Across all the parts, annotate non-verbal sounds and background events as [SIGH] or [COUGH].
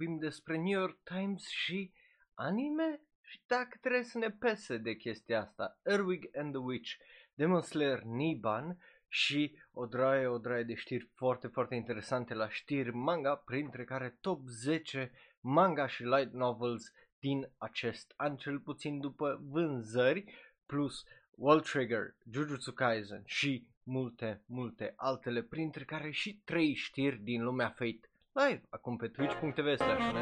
vorbim despre New York Times și anime? Și dacă trebuie să ne pese de chestia asta, Erwig and the Witch, Demon Slayer Niban și o draie, o draie de știri foarte, foarte interesante la știri manga, printre care top 10 manga și light novels din acest an, cel puțin după vânzări, plus Wall Trigger, Jujutsu Kaisen și multe, multe altele, printre care și trei știri din lumea Fate live, acum pe twitch.tv slash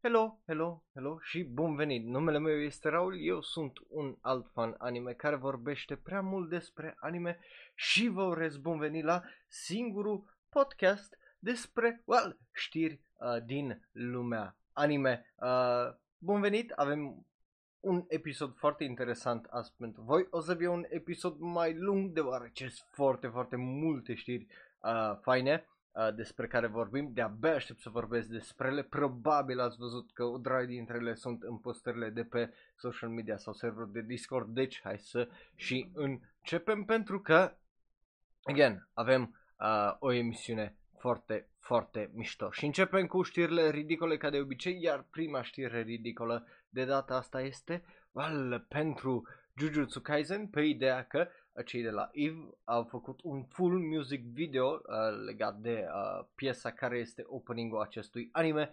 Hello, hello, hello și bun venit! Numele meu este Raul, eu sunt un alt fan anime care vorbește prea mult despre anime și vă urez bun venit la singurul podcast despre, well, știri uh, din lumea anime. Uh, bun venit, avem un episod foarte interesant azi pentru voi. O să fie un episod mai lung deoarece sunt foarte, foarte multe știri uh, faine uh, despre care vorbim. De-abia aștept să vorbesc despre ele. Probabil ați văzut că o draie dintre ele sunt în postările de pe social media sau serverul de Discord. Deci hai să și începem pentru că, again, avem uh, o emisiune foarte, foarte mișto. Și începem cu știrile ridicole ca de obicei, iar prima știre ridicolă de data asta este well, pentru Jujutsu Kaisen pe ideea că cei de la EVE au făcut un full music video uh, legat de uh, piesa care este opening-ul acestui anime.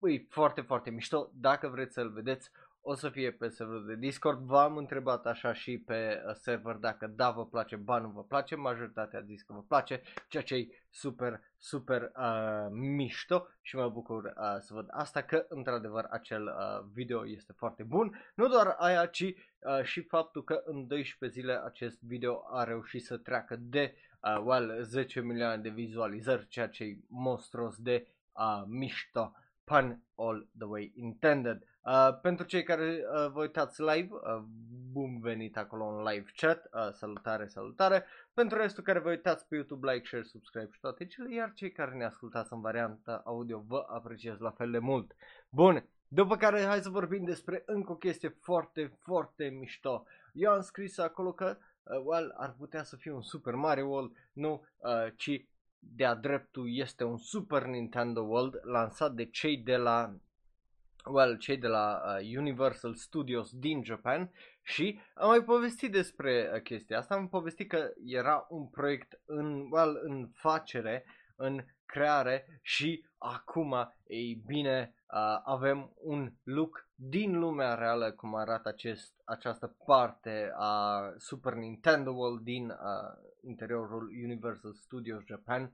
E foarte, foarte mișto. Dacă vreți să-l vedeți, o să fie pe serverul de Discord. V-am întrebat așa și pe uh, server dacă da vă place, ba nu vă place. Majoritatea a zis că vă place, ceea ce e super, super uh, mișto și mă bucur uh, să văd asta că într-adevăr acel uh, video este foarte bun. Nu doar aia, ci uh, și faptul că în 12 zile acest video a reușit să treacă de uh, well, 10 milioane de vizualizări, ceea ce e monstros de uh, mișto. Pun all the way intended. Uh, pentru cei care uh, vă uitați live, uh, bun venit acolo în live chat, uh, salutare, salutare. Pentru restul care vă uitați pe YouTube, like, share, subscribe și toate cele, iar cei care ne ascultați în varianta audio, vă apreciez la fel de mult. Bun, după care hai să vorbim despre încă o chestie foarte, foarte mișto. Eu am scris acolo că, uh, well, ar putea să fie un Super Mario World, nu, uh, ci de-a dreptul este un Super Nintendo World lansat de cei de la well, cei de la uh, Universal Studios din Japan și am mai povestit despre uh, chestia asta, am povestit că era un proiect în, well, în facere, în creare și acum, ei bine, uh, avem un look din lumea reală cum arată acest, această parte a Super Nintendo World din uh, interiorul Universal Studios Japan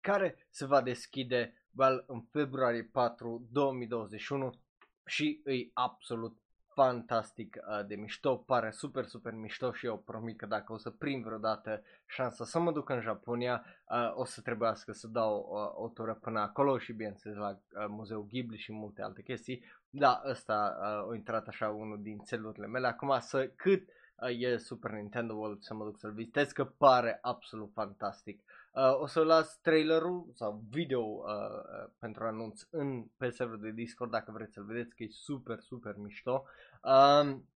care se va deschide well, în februarie 4 2021 și îi absolut fantastic uh, de mișto, pare super, super mișto și eu promit că dacă o să prind vreodată șansa să mă duc în Japonia, uh, o să trebuiască să dau uh, o tură până acolo și bineînțeles la uh, Muzeul Ghibli și multe alte chestii. Da, ăsta uh, a intrat așa unul din țelurile mele. Acum să cât uh, e Super Nintendo World să mă duc să-l vizitez, că pare absolut fantastic. Uh, o să las trailerul sau video uh, uh, pentru anunț în pe serverul de Discord dacă vreți să-l vedeți, că e super, super mișto. Um,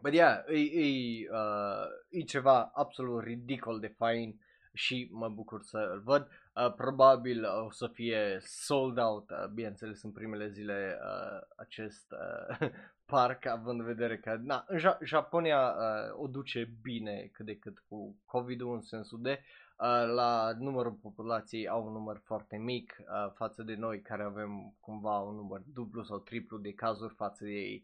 But yeah, e, e, uh, e ceva absolut ridicol de fain și mă bucur să îl văd. Uh, probabil o să fie sold out, uh, bineînțeles, în primele zile uh, acest uh, [LAUGHS] parc, având în vedere că na, în Japonia uh, o duce bine cât de cât cu COVID-ul în sensul de Uh, la numărul populației au un număr foarte mic uh, față de noi care avem cumva un număr dublu sau triplu de cazuri față de ei.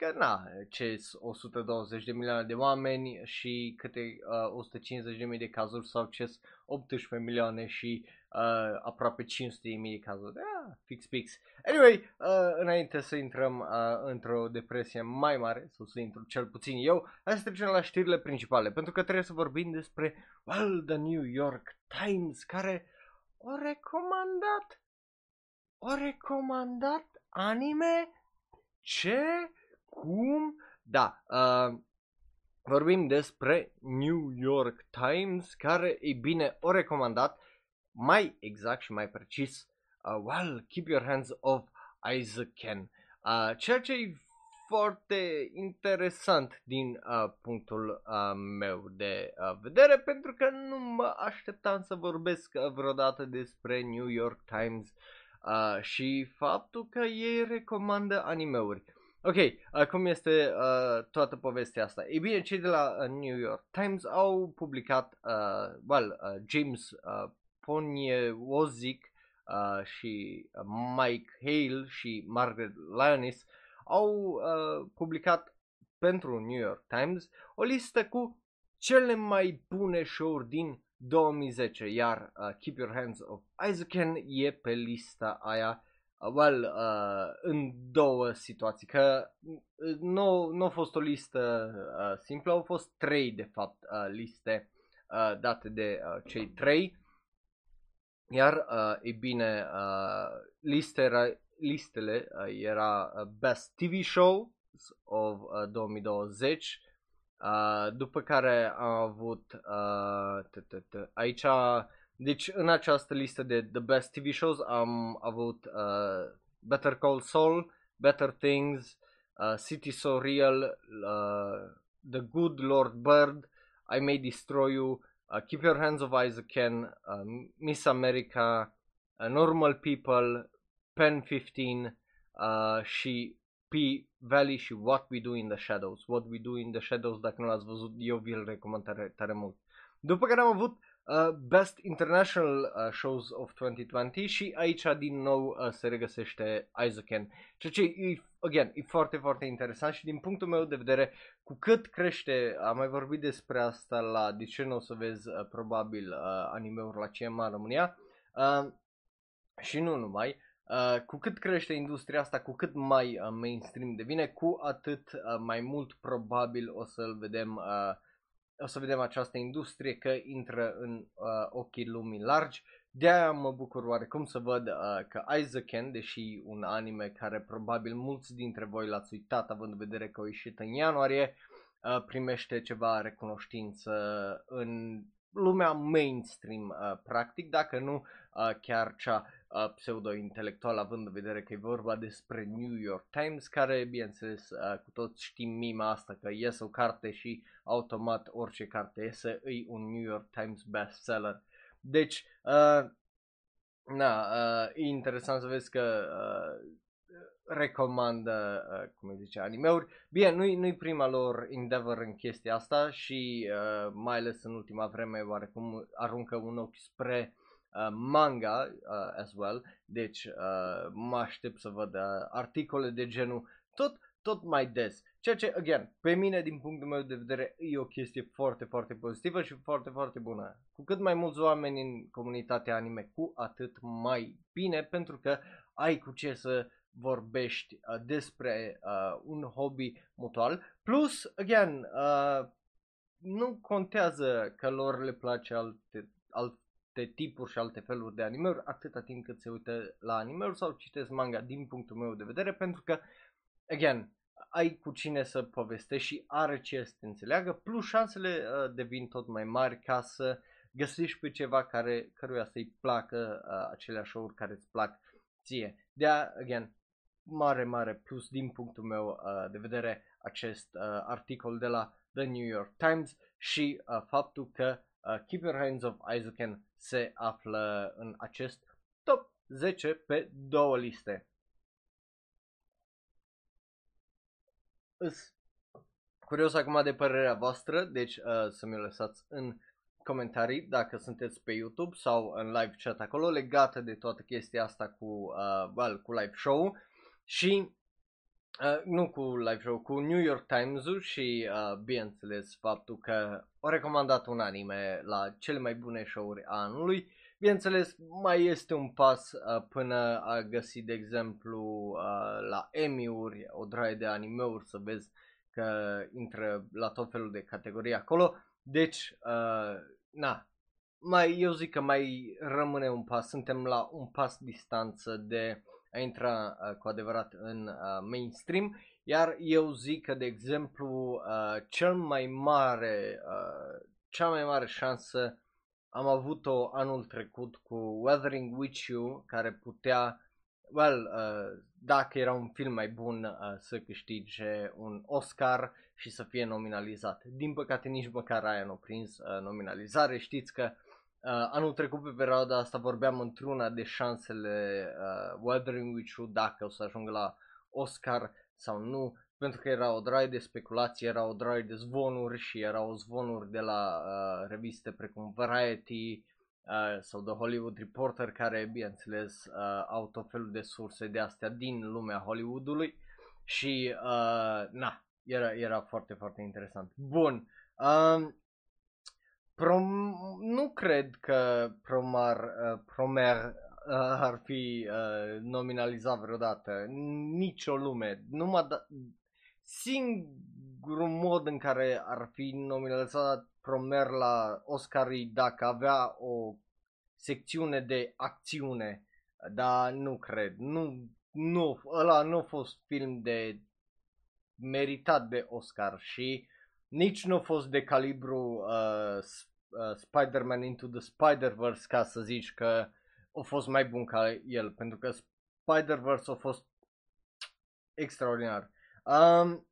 Că na, ce 120 de milioane de oameni și câte uh, 150 de mii de cazuri sau ce 18 milioane și uh, aproape 500 de mii de cazuri. Ah, fix, fix. Anyway, uh, înainte să intrăm uh, într-o depresie mai mare, sau să intru cel puțin eu, hai să trecem la știrile principale, pentru că trebuie să vorbim despre, well, The New York Times, care o recomandat, o recomandat anime? Ce? Cum? Da, uh, vorbim despre New York Times, care, e bine, o recomandat mai exact și mai precis, uh, well, keep your hands off Isaac Ken. Uh, ceea ce e foarte interesant din uh, punctul uh, meu de uh, vedere pentru că nu mă așteptam să vorbesc uh, vreodată despre New York Times uh, și faptul că ei recomandă animeuri. Ok, uh, cum este uh, toată povestea asta? Ei bine, cei de la uh, New York Times au publicat, uh, well, uh, James uh, Ponyewozik uh, și uh, Mike Hale și Margaret Lionis au uh, publicat pentru New York Times o listă cu cele mai bune show-uri din 2010, iar uh, Keep Your Hands Off Isaac e pe lista aia uh, well, uh, în două situații, că uh, nu, nu a fost o listă uh, simplă, au fost trei de fapt uh, liste uh, date de uh, cei trei, iar uh, e bine, uh, listele, listele uh, era uh, Best TV Show of uh, 2020, uh, după care am avut uh, aici, deci în această listă de The Best TV Shows am avut uh, Better Call Saul, Better Things, uh, City So Real, uh, The Good Lord Bird, I May Destroy You, uh, Keep Your Hands Off Isaac Ken, uh, Miss America, uh, Normal People, Pen 15 uh, și P Valley și What We Do in the Shadows. What We Do in the Shadows, dacă nu l-ați văzut, eu vi-l recomand tare, tare mult. După care am avut uh, Best International uh, Shows of 2020 și aici din nou uh, se regăsește Isaac Ceea ce e, again, e foarte, foarte interesant și din punctul meu de vedere, cu cât crește, am mai vorbit despre asta la de ce nu o să vezi uh, probabil uh, anime-uri la CMA în România, uh, și nu numai, Uh, cu cât crește industria asta, cu cât mai uh, mainstream devine, cu atât uh, mai mult probabil o să-l vedem, uh, o să vedem această industrie că intră în uh, ochii lumii largi. De-aia mă bucur oarecum să văd uh, că Isaac deși un anime care probabil mulți dintre voi l-ați uitat având în vedere că a ieșit în ianuarie, uh, primește ceva recunoștință în lumea mainstream, uh, practic, dacă nu uh, chiar cea uh, pseudo-intelectual, având în vedere că e vorba despre New York Times, care, bineînțeles, uh, cu toți știm mima asta, că iese o carte și automat orice carte iese, e un New York Times bestseller. Deci, uh, na, uh, e interesant să vezi că uh, recomandă, uh, cum îi zice, animeuri. Bine, nu-i, nu-i prima lor endeavor în chestia asta și uh, mai ales în ultima vreme oarecum aruncă un ochi spre uh, manga uh, as well, deci uh, mă aștept să văd uh, articole de genul tot, tot mai des. Ceea ce, again, pe mine, din punctul meu de vedere, e o chestie foarte, foarte pozitivă și foarte, foarte bună. Cu cât mai mulți oameni în comunitatea anime, cu atât mai bine, pentru că ai cu ce să vorbești uh, despre uh, un hobby mutual. Plus, again, uh, nu contează că lor le place alte, alte tipuri și alte feluri de animeuri atâta timp cât se uită la animeuri sau citesc manga din punctul meu de vedere pentru că, again, ai cu cine să povestești și are ce să te înțeleagă, plus șansele uh, devin tot mai mari ca să găsești pe ceva care, căruia să-i placă uh, aceleași show-uri care îți plac ție. De again, mare, mare plus din punctul meu uh, de vedere acest uh, articol de la The New York Times și uh, faptul că uh, Keep Your Hands of Isaac se află în acest top 10 pe două liste. Îs curios acum de părerea voastră, deci uh, să mi-o lăsați în comentarii dacă sunteți pe YouTube sau în live chat acolo legată de toată chestia asta cu, uh, well, cu live show și uh, nu cu live show, cu New York Times-ul și uh, bineînțeles faptul că au recomandat un anime la cele mai bune show-uri a anului. Bineînțeles, mai este un pas uh, până a găsi, de exemplu, uh, la Emmy-uri, o draie de anime-uri, să vezi că intră la tot felul de categorii acolo. Deci, uh, na, mai, eu zic că mai rămâne un pas, suntem la un pas distanță de a intra uh, cu adevărat în uh, mainstream, iar eu zic că, de exemplu, uh, cel mai mare, uh, cea mai mare șansă am avut-o anul trecut cu Weathering With You, care putea well, uh, dacă era un film mai bun uh, să câștige un Oscar și să fie nominalizat. Din păcate nici măcar aia nu a prins uh, nominalizare. Știți că uh, anul trecut pe perioada asta vorbeam într-una de șansele uh, Wuthering Witch dacă o să ajungă la Oscar sau nu, pentru că era o draie de speculații, era o draie de zvonuri și erau zvonuri de la uh, reviste precum Variety, uh, sau The Hollywood Reporter care, bineînțeles, uh, au tot felul de surse de astea din lumea Hollywoodului și, uh, na, era, era foarte, foarte interesant. Bun, um, prom, nu cred că Promar, uh, Promer uh, ar fi uh, nominalizat vreodată, nicio lume, numai da, singurul mod în care ar fi nominalizat Promer la Oscar dacă avea o secțiune de acțiune, dar nu cred, nu, nu, ăla nu a fost film de meritat de Oscar și nici nu a fost de calibru uh, uh, Spider-Man Into the Spider-Verse ca să zici că a fost mai bun ca el, pentru că Spider-Verse a fost extraordinar. Um,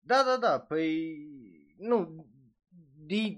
da, da, da, păi nu,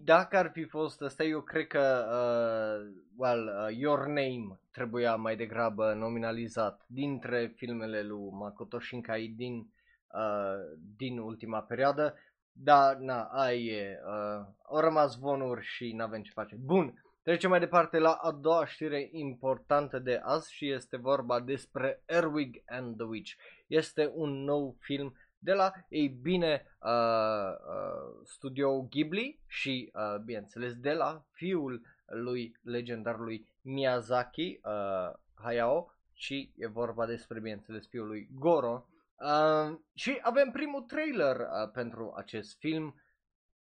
dacă ar fi fost asta, eu cred că uh, well, uh, Your Name trebuia mai degrabă nominalizat dintre filmele lui Makoto Shinkai din, uh, din ultima perioadă. Da, na, ai e, uh, au rămas vonuri și n-avem ce face. Bun, trecem mai departe la a doua știre importantă de azi și este vorba despre Erwig and the Witch. Este un nou film de la, ei bine, uh, uh, studio Ghibli și, uh, bineînțeles, de la fiul lui legendarului Miyazaki, uh, Hayao, și e vorba despre, bineînțeles, fiul lui Goro. Uh, și avem primul trailer uh, pentru acest film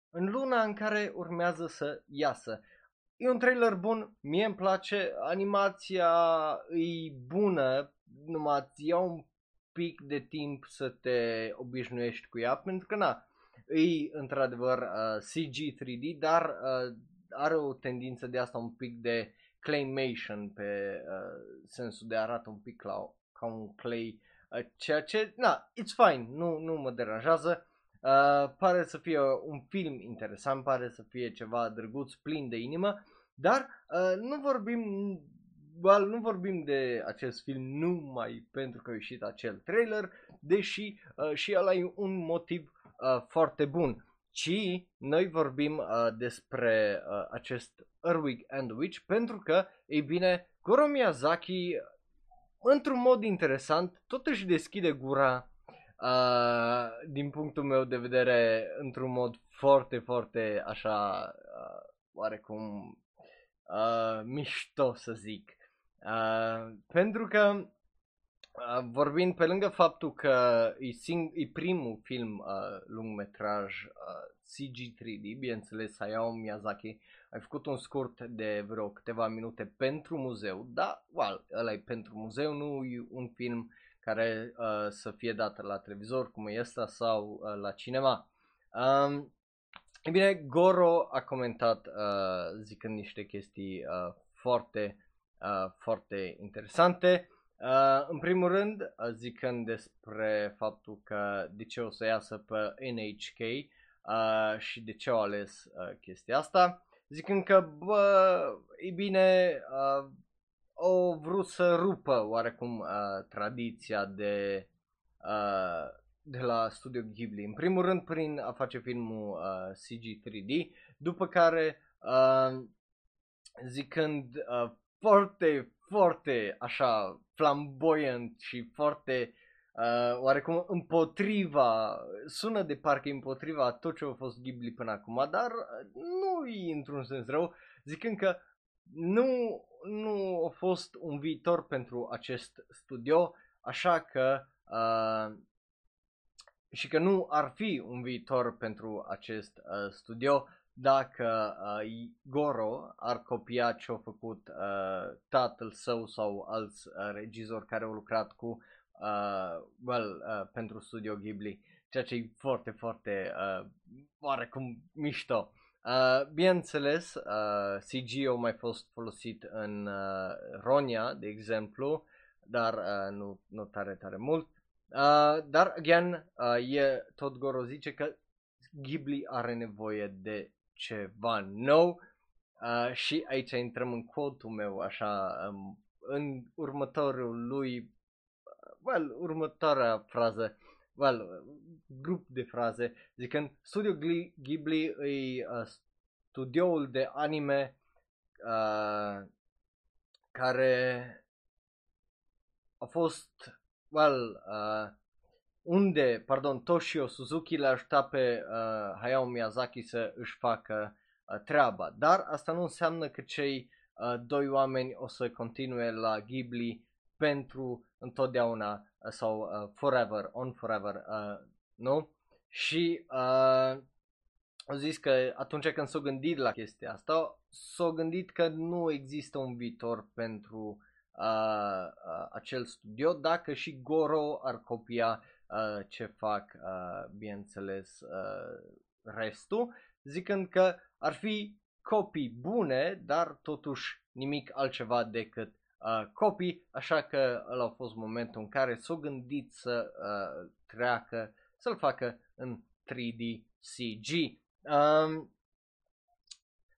în luna în care urmează să iasă. E un trailer bun, mie îmi place, animația e bună, numai îți ia un pic de timp să te obișnuiești cu ea, pentru că na, e într-adevăr uh, CG 3D, dar uh, are o tendință de asta un pic de claymation pe uh, sensul de arată un pic la, ca un clay, uh, ceea ce, na, it's fine, nu, nu mă deranjează. Uh, pare să fie un film interesant, pare să fie ceva drăguț, plin de inimă, dar uh, nu vorbim well, nu vorbim de acest film numai pentru că a ieșit acel trailer, deși uh, și ăla e un motiv uh, foarte bun, ci noi vorbim uh, despre uh, acest Erwig and Witch pentru că, ei bine, Goro Miyazaki, într-un mod interesant, totuși deschide gura uh, din punctul meu de vedere într-un mod foarte, foarte așa, uh, oarecum uh, mișto să zic. Uh, pentru că uh, vorbind pe lângă faptul că e, sing- e primul film uh, lungmetraj uh, CG 3D, bineînțeles Hayao Miyazaki a făcut un scurt de vreo câteva minute pentru muzeu, da, well, ăla e pentru muzeu, nu e un film care uh, să fie dat la televizor cum e ăsta sau uh, la cinema. Um, e bine, Goro a comentat uh, zicând niște chestii uh, foarte uh, foarte interesante. Uh, în primul rând, uh, zicând despre faptul că de ce o să iasă pe NHK uh, și de ce au ales uh, chestia asta, zicând că, bă, e bine, uh, au vrut să rupă oarecum uh, tradiția de, uh, de la Studio Ghibli. În primul rând prin a face filmul uh, CG 3D, după care uh, zicând uh, foarte, foarte așa flamboyant și foarte uh, oarecum împotriva, sună de parcă împotriva tot ce a fost Ghibli până acum, dar nu e într-un sens rău, zicând că nu, nu a fost un viitor pentru acest studio, așa că uh, și că nu ar fi un viitor pentru acest uh, studio dacă uh, Goro ar copia ce a făcut uh, tatăl său sau alți uh, regizori care au lucrat cu uh, well, uh, pentru Studio Ghibli, ceea ce e foarte, foarte uh, oarecum mișto. Uh, bineînțeles, uh, CG a mai fost folosit în uh, Ronia, de exemplu, dar uh, nu, nu tare, tare mult. Uh, dar, again, uh, e tot Goro zice că Ghibli are nevoie de ceva nou uh, și aici intrăm în quote meu, așa, um, în următorul lui, well, următoarea frază, well, grup de fraze, zicând Studio Ghibli e uh, studioul de anime uh, care a fost, well, uh, unde, pardon, Toshio Suzuki l-a ajutat pe uh, Hayao Miyazaki să își facă uh, treaba. Dar asta nu înseamnă că cei uh, doi oameni o să continue la Ghibli pentru întotdeauna uh, sau uh, forever, on forever, uh, nu? Și uh, au zis că atunci când s-au gândit la chestia asta, s-au gândit că nu există un viitor pentru uh, uh, acel studio dacă și Goro ar copia uh, ce fac, uh, bineînțeles, uh, restul, zicând că ar fi copii bune, dar totuși nimic altceva decât uh, copii, așa că ăla a fost momentul în care s-au gândit să uh, treacă, să-l facă în 3D CG. Um,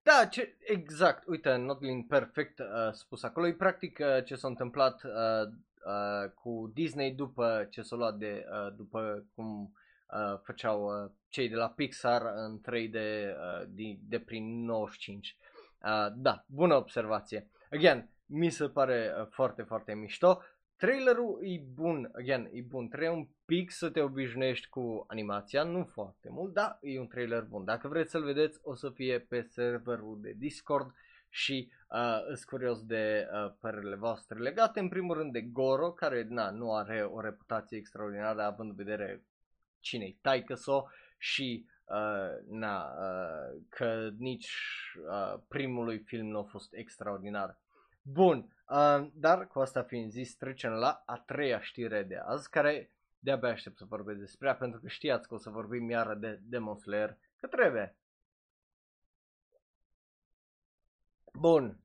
da, ce, exact, uite, Notlin perfect uh, spus acolo, e practic uh, ce s-a întâmplat uh, uh, cu Disney după ce s-a luat de, uh, după cum uh, făceau uh, cei de la Pixar în 3D uh, de, de prin 95. Uh, da, bună observație. Again, mi se pare uh, foarte, foarte mișto. Trailerul e bun, again, e bun, trebuie un pic să te obișnuiești cu animația, nu foarte mult, dar e un trailer bun. Dacă vreți să-l vedeți, o să fie pe serverul de Discord și uh, sunt curios de uh, părerile voastre legate, în primul rând de Goro, care na, nu are o reputație extraordinară având în vedere cine-i taică so și uh, na, uh, că nici uh, primului film nu a fost extraordinar. Bun, uh, dar cu asta fiind zis, trecem la a treia știre de azi, care de-abia aștept să vorbesc despre ea, pentru că știați că o să vorbim iară de Demon Slayer, că trebuie. Bun,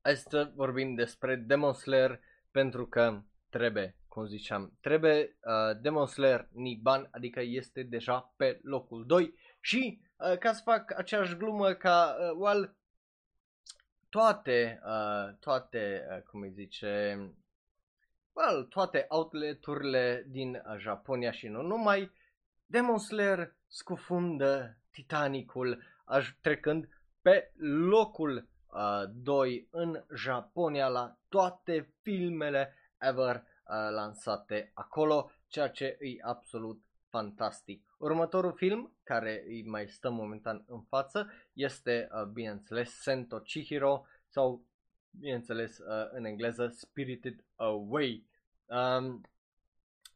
hai să vorbim despre Demon Slayer, pentru că trebuie, cum ziceam, trebuie uh, Demon Slayer Niban, adică este deja pe locul 2 și uh, ca să fac aceeași glumă ca, uh, well, toate, uh, toate, uh, cum îi zice, well, toate outleturile din uh, Japonia și nu numai, Demon Slayer scufundă Titanicul, aș, trecând pe locul uh, 2 în Japonia la toate filmele ever uh, lansate acolo, ceea ce e absolut fantastic. Următorul film, care îi mai stă momentan în față, este, uh, bineînțeles, Sento Chihiro sau, bineînțeles, uh, în engleză, Spirited Away. Um,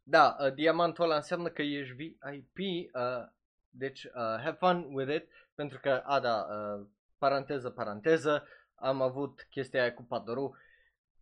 da, uh, diamantul ăla înseamnă că ești VIP, uh, deci uh, have fun with it, pentru că, a, da, uh, paranteză, paranteză, am avut chestia aia cu Padoru,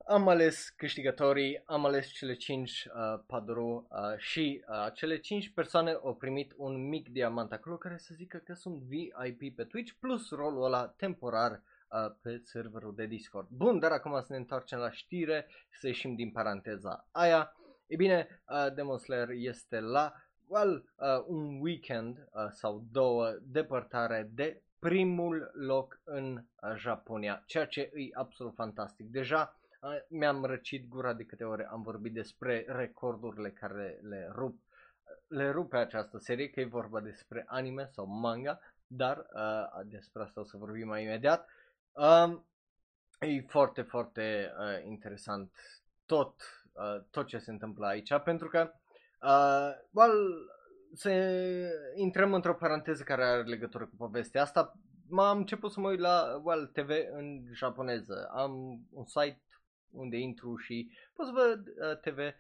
am ales câștigătorii, am ales cele 5 uh, Padoru uh, și uh, cele 5 persoane au primit un mic diamant acolo care să zică că sunt VIP pe Twitch plus rolul ăla temporar uh, pe serverul de Discord. Bun, dar acum să ne întoarcem la știre, să ieșim din paranteza aia. E bine, uh, Demon Slayer este la well, uh, un weekend uh, sau două depărtare de primul loc în uh, Japonia, ceea ce e absolut fantastic. Deja uh, mi-am răcit gura de câte ori am vorbit despre recordurile care le rup le rupe această serie, că e vorba despre anime sau manga, dar uh, despre asta o să vorbim mai imediat. Uh, e foarte, foarte uh, interesant tot, uh, tot ce se întâmplă aici, pentru că uh, well, să intrăm într-o paranteză care are legătură cu povestea asta. M-am început să mă uit la well, TV în japoneză. Am un site unde intru și pot să văd uh, TV uh,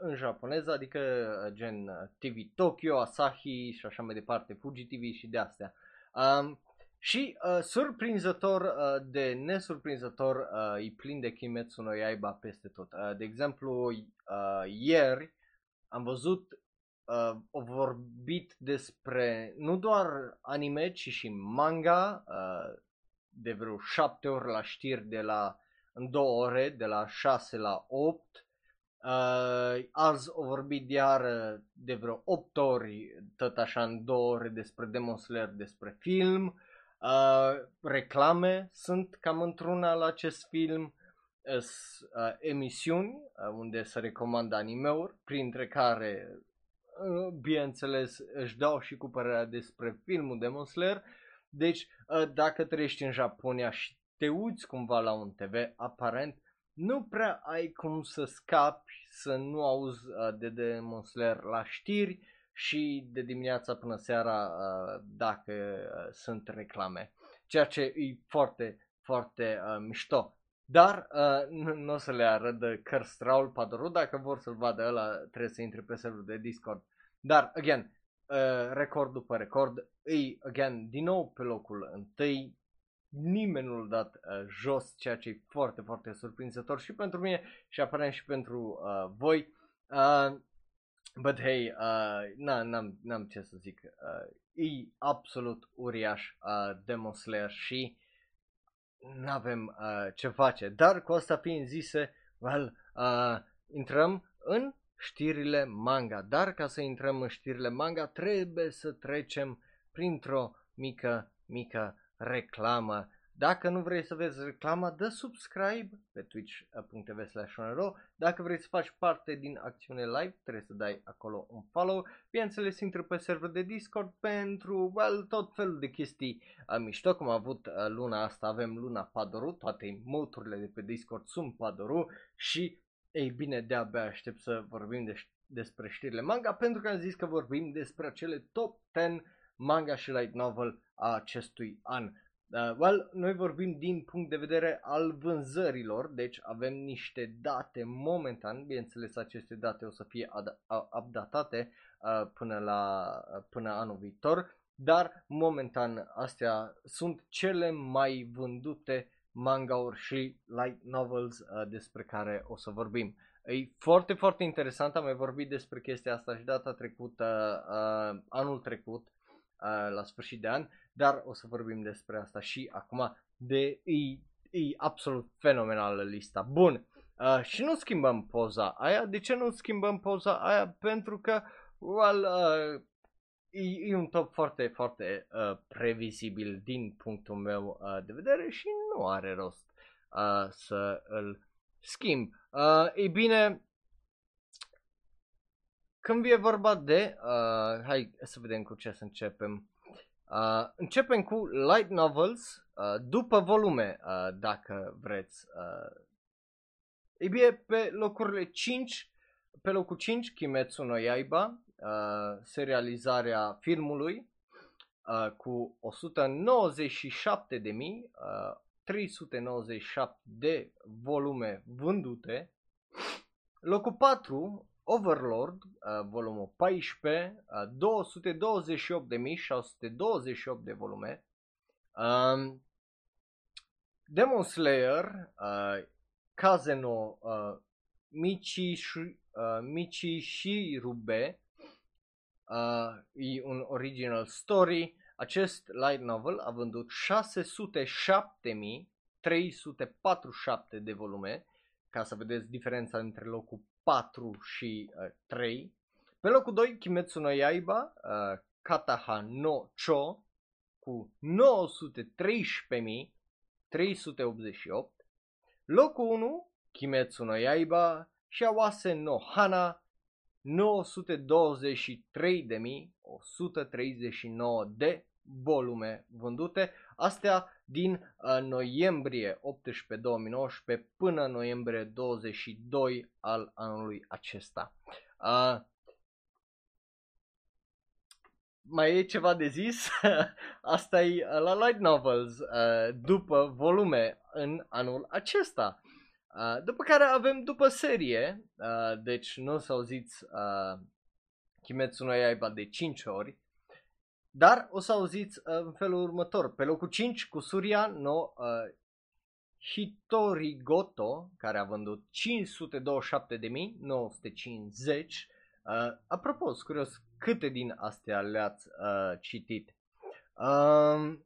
în japoneză, adică uh, gen uh, TV Tokyo, Asahi și așa mai departe, Fuji TV și de astea. Um, și uh, surprinzător uh, de nesurprinzător uh, e plin de Kimetsu no Yaiba peste tot. Uh, de exemplu, uh, ieri am văzut uh, au vorbit despre nu doar anime, ci și manga uh, de vreo șapte ori la știri de la în două ore, de la 6 la 8. Uh, azi o vorbit iar de vreo 8 ori, tot așa în două ore despre Demon Slayer, despre film. Uh, reclame sunt cam într-una la acest film. Uh, emisiuni uh, unde se recomandă anime-uri, printre care, uh, bineînțeles, își dau și cu părerea despre filmul Demon Slayer. Deci, uh, dacă trăiești în Japonia și te uiți cumva la un TV, aparent, nu prea ai cum să scapi să nu auzi uh, de Demon Slayer la știri și de dimineața până seara uh, dacă uh, sunt reclame. Ceea ce e foarte, foarte uh, mișto. Dar uh, nu, nu o să le arăt de cărți Raul Padoru, dacă vor să-l vadă ăla trebuie să intre pe serverul de Discord. Dar, again, uh, record după record, îi, again, din nou pe locul întâi, nimeni nu l-a dat uh, jos, ceea ce e foarte, foarte surprinzător și pentru mine și aparent și pentru uh, voi. Uh, but hey, uh, na, n-am, n-am ce să zic, uh, e absolut uriaș uh, Demon Slayer și nu avem uh, ce face. Dar cu asta fiind zise, well, uh, intrăm în știrile manga. Dar ca să intrăm în știrile manga trebuie să trecem printr-o mică, mică reclamă. Dacă nu vrei să vezi reclama, dă subscribe pe twitch.tv slash Dacă vrei să faci parte din acțiune live, trebuie să dai acolo un follow. Bineînțeles, intră pe server de Discord pentru well, tot felul de chestii. Uh, mișto, cum am avut uh, luna asta, avem luna Padoru, toate moturile de pe Discord sunt Padoru. Și ei bine, de-abia aștept să vorbim de, despre știrile manga pentru că am zis că vorbim despre acele top 10 manga și light novel a acestui an. Uh, well, noi vorbim din punct de vedere al vânzărilor, deci avem niște date momentan, bineînțeles aceste date o să fie ad- updatate uh, până, la, uh, până anul viitor, dar momentan astea sunt cele mai vândute manga-uri și light novels uh, despre care o să vorbim. E foarte, foarte interesant, am mai vorbit despre chestia asta și data trecută, uh, anul trecut, uh, la sfârșit de an, dar o să vorbim despre asta și acum de e, e absolut fenomenală lista. Bun, uh, și nu schimbăm poza aia. De ce nu schimbăm poza aia? Pentru că, well, uh, e, e un top foarte, foarte uh, previzibil din punctul meu uh, de vedere și nu are rost uh, să îl schimb. Uh, ei bine, când e vorba de, uh, hai să vedem cu ce să începem. Uh, începem cu light novels, uh, după volume, uh, dacă vreți. Uh. Ei bine, pe locurile 5, pe locul 5, Kimetsu no Yaiba, uh, serializarea filmului, uh, cu 197 de mii, uh, 397 de volume vândute. Locul 4, Overlord, uh, volumul 14, uh, 228.628 de volume. Um, Demon Slayer, uh, Kazeno uh, Michi, uh, Michi Shirube, uh, e un original story. Acest light novel a vândut 607.347 de volume, ca să vedeți diferența între locul 4 și uh, 3. Pe locul 2, Kimetsu no Yaiba, uh, Kataha no Cho, cu 913.388. Locul 1, Kimetsu no Yaiba, Shiawase no Hana, 923.139 de volume vândute. Astea din uh, noiembrie 18 2019 până noiembrie 22 al anului acesta. Uh, mai e ceva de zis? [LAUGHS] Asta e uh, la light novels uh, după volume în anul acesta. Uh, după care avem după serie, uh, deci nu o să auziți uh, Kimetsu no Yaiba de 5 ori, dar o să auziți uh, în felul următor. Pe locul 5 cu Surya no uh, Hitorigoto, care a vândut 527.950. Uh, apropo, sunt curios câte din astea le-ați uh, citit. Uh,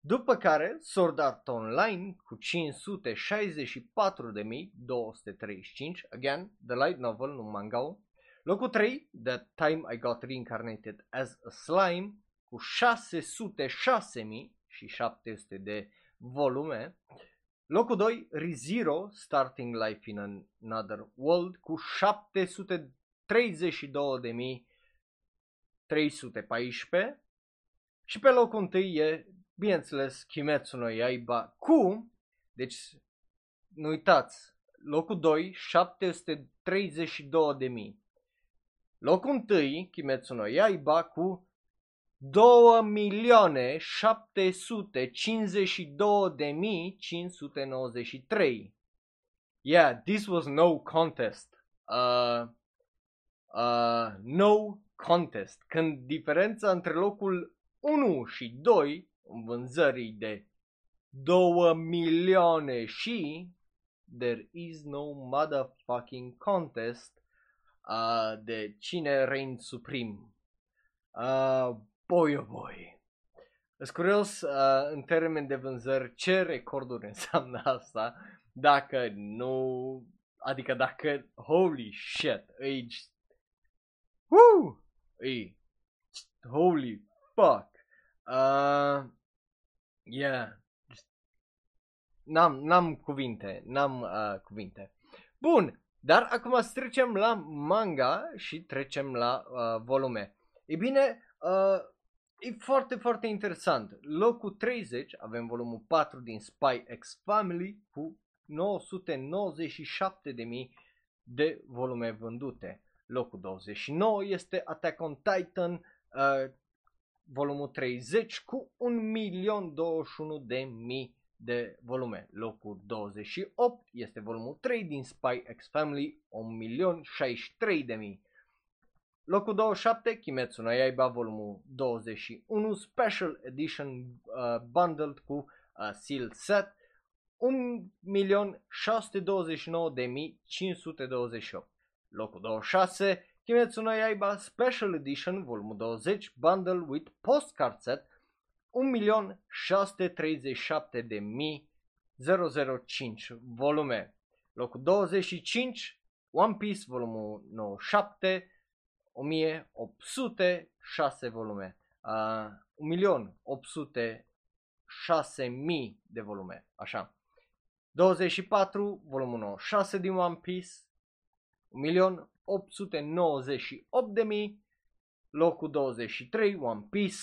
După care Sword Art Online cu 564.235, again, the light novel, nu manga Locul 3, The Time I Got Reincarnated as a Slime cu 606.700 de volume. Locul 2, ReZero, Starting Life in Another World cu 732.314 și pe locul 1 e, bineînțeles, Kimetsu no Yaiba cu, deci nu uitați, locul 2, 732.000. Locul 1, Kimetsu no Yaiba cu 2 milioane 752 de mii 593. Yeah, this was no contest. Uh, uh, no contest. Când diferența între locul 1 și 2 în vânzării de 2 milioane și there is no motherfucking contest uh, de cine reign suprem. Uh, boy oh boy. Sunt curios uh, în termen de vânzări ce recorduri [LAUGHS] înseamnă asta dacă nu, adică dacă holy shit, e Woo! E holy fuck. Uh, yeah. N-am, n-am cuvinte, n-am uh, cuvinte. Bun, dar acum să trecem la manga și trecem la uh, volume. E bine, uh, e foarte, foarte interesant. Locul 30 avem volumul 4 din Spy X Family cu 997.000 de volume vândute. Locul 29 este Attack on Titan, uh, volumul 30 cu 1.021.000 de volume. Locul 28 este volumul 3 din Spy X Family, 1.063.000. Locul 27, Kimetsu no Yaiba, volumul 21, Special Edition uh, bundled cu uh, Seal Set, 1.629.528. Locul 26, Kimetsu no Yaiba Special Edition, volumul 20, bundle with postcard set, 1.637.005 volume. Locul 25, One Piece, volumul 97, 1806 volume. Uh, 1.806.000 de volume. Așa. 24, volumul 9, 6 din One Piece, 1.898.000, locul 23, One Piece,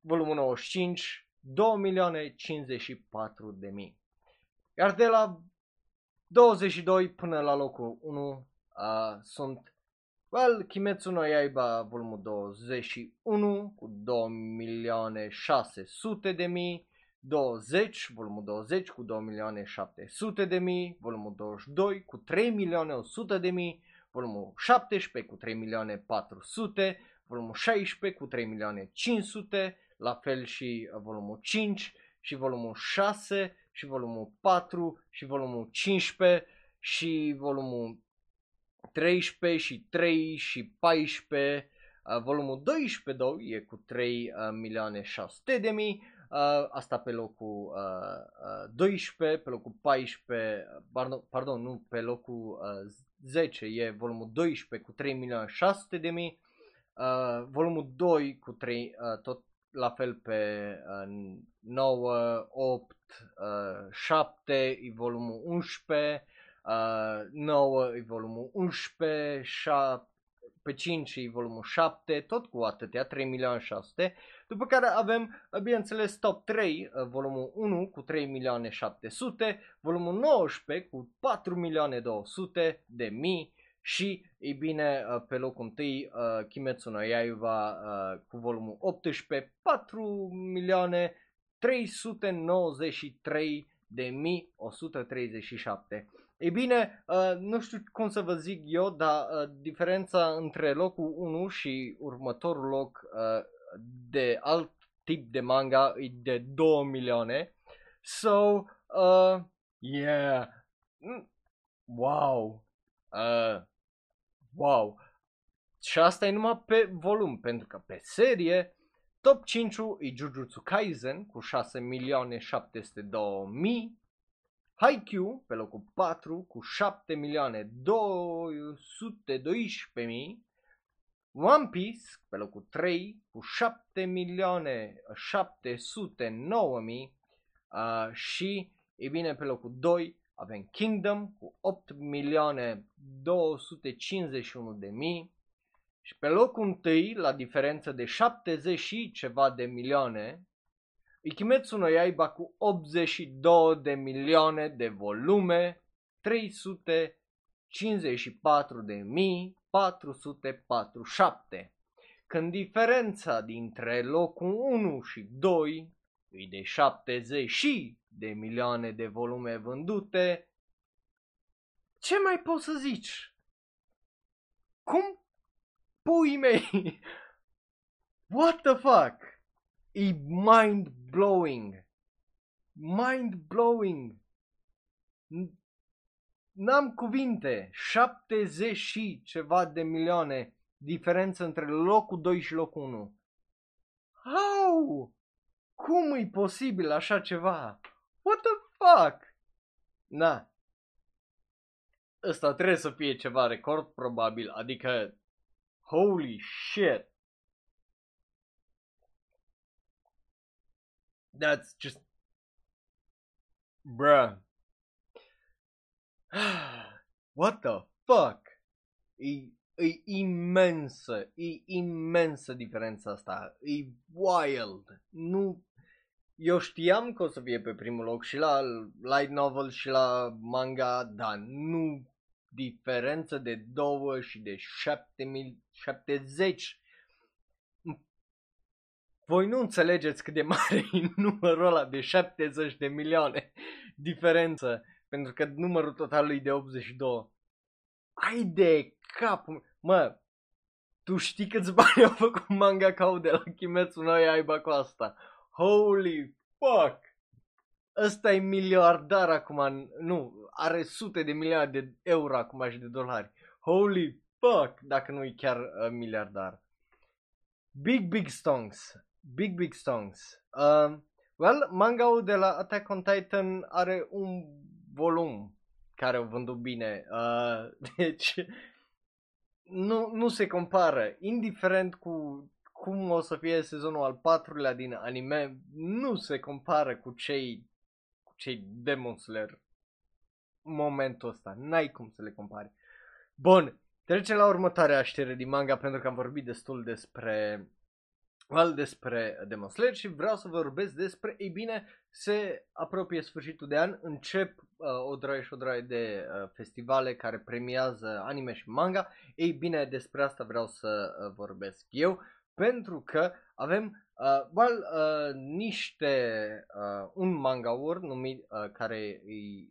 volumul 95, 2.054.000. Iar de la 22 până la locul 1 uh, sunt Well, Kimetsu no Yaiba volumul 21 cu 2 milioane 600 de mii, 20, volumul 20 cu 2 milioane 700 de mii, volumul 22 cu 3 milioane 100 de mii, volumul 17 cu 3 milioane 400, volumul 16 cu 3 milioane 500, la fel și uh, volumul 5 și volumul 6 și volumul 4 și volumul 15 și volumul 13 și 3 și 14, uh, volumul 12 2 e cu 3 uh, milioane 600 de mii, uh, asta pe locul uh, uh, 12, pe locul 14, pardon, pardon nu, pe locul uh, 10 e volumul 12 cu 3 milioane 600 de mii, uh, volumul 2 cu 3, uh, tot la fel pe uh, 9, 8, uh, 7 e volumul 11, uh, 9 e volumul 11, 7, pe 5 e volumul 7, tot cu atâtea, 3 milioane 600, după care avem, bineînțeles, top 3, volumul 1 cu 3 milioane 700, volumul 19 cu 4 milioane 200 de mii și, e bine, pe locul 1, uh, Kimetsu no Yaiba uh, cu volumul 18, 4 milioane 393 de mii 137. Ei bine, uh, nu știu cum să vă zic eu, dar uh, diferența între locul 1 și următorul loc uh, de alt tip de manga e de 2 milioane. So, uh, yeah. Mm, wow. Uh, wow. Și asta e numai pe volum, pentru că pe serie top 5 e Jujutsu Kaisen cu 6 milioane 702 mii. Haikyuu pe locul 4 cu 7 milioane 212 mii. One Piece pe locul 3 cu 7 milioane 709 mii. Uh, și, e bine, pe locul 2 avem Kingdom cu 8 milioane 251 de mii. Și pe locul întâi, la diferență de 70 și ceva de milioane, e Kimetsu no Yaiba cu 82 de milioane de volume, 354 de mii 447. Când diferența dintre locul 1 și 2 e de 70 și de milioane de volume vândute, ce mai poți să zici? Cum pui mei. [LAUGHS] What the fuck? E mind blowing. Mind blowing. N-am cuvinte. 70 și ceva de milioane diferență între locul 2 și locul 1. How? Cum e posibil așa ceva? What the fuck? Na. Ăsta trebuie să fie ceva record probabil, adică Holy shit. That's just. Bruh. [SIGHS] What the fuck? E, e imensă, e imensă diferența asta. E wild. Nu... Eu știam că o să fie pe primul loc și la light novel și la manga, dar nu diferență de 2 și de 70. Voi nu înțelegeți cât de mare [LAUGHS] e numărul ăla de 70 de milioane diferență, pentru că numărul total e de 82. Ai de cap, mă, tu știi câți bani au făcut manga cau de la Kimetsu no Yaiba cu asta? Holy fuck! ăsta e miliardar acum, nu, are sute de miliarde de euro acum și de dolari. Holy fuck, dacă nu e chiar uh, miliardar. Big Big Stonks. Big Big Stonks. Uh, well, manga de la Attack on Titan are un volum care au vândut bine. Uh, [LAUGHS] deci nu, nu se compară. Indiferent cu cum o să fie sezonul al patrulea din anime, nu se compară cu cei cei Demon Slayer momentul ăsta. N-ai cum să le compari. Bun, trecem la următoarea știre din manga pentru că am vorbit destul despre well, despre Demon Slayer și vreau să vorbesc despre, ei bine, se apropie sfârșitul de an, încep uh, o draie și o draie de uh, festivale care premiază anime și manga, ei bine, despre asta vreau să uh, vorbesc eu, pentru că avem Uh, well, uh, niște, uh, un manga award numit, uh, care e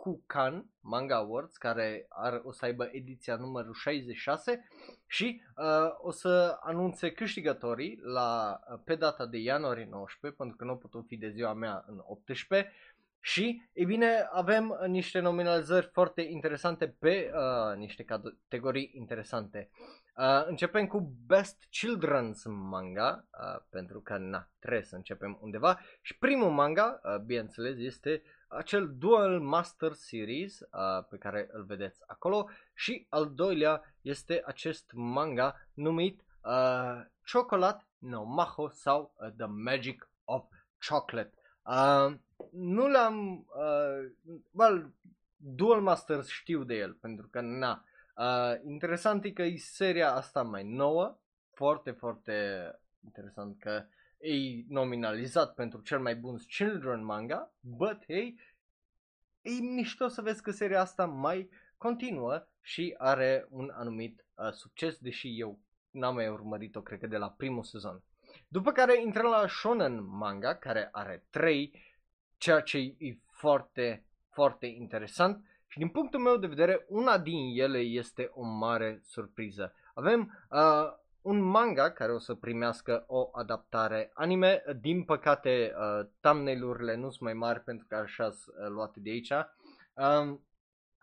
Shogakukan Manga Awards, care are, o să aibă ediția numărul 66 și uh, o să anunțe câștigătorii la, uh, pe data de ianuarie 19, pentru că nu pot fi de ziua mea în 18, și, e bine, avem niște nominalizări foarte interesante pe uh, niște categorii interesante. Uh, începem cu Best Children's Manga, uh, pentru că na, trebuie să începem undeva. Și primul manga, uh, bineînțeles, este acel Dual Master Series uh, pe care îl vedeți acolo. Și al doilea este acest manga numit uh, Chocolate no Maho sau uh, The Magic of Chocolate. Uh, nu l-am... Uh, well, Dual Masters știu de el, pentru că na, Uh, interesant e că e seria asta mai nouă, foarte, foarte interesant că e nominalizat pentru cel mai bun children manga, but hey, e mișto să vezi că seria asta mai continuă și are un anumit uh, succes, deși eu n-am mai urmărit-o, cred că de la primul sezon. După care intrăm la Shonen Manga, care are 3, ceea ce e foarte, foarte interesant. Și din punctul meu de vedere, una din ele este o mare surpriză. Avem uh, un manga care o să primească o adaptare anime. Din păcate, uh, thumbnail-urile nu sunt mai mari pentru că așa sunt uh, luate de aici. Uh,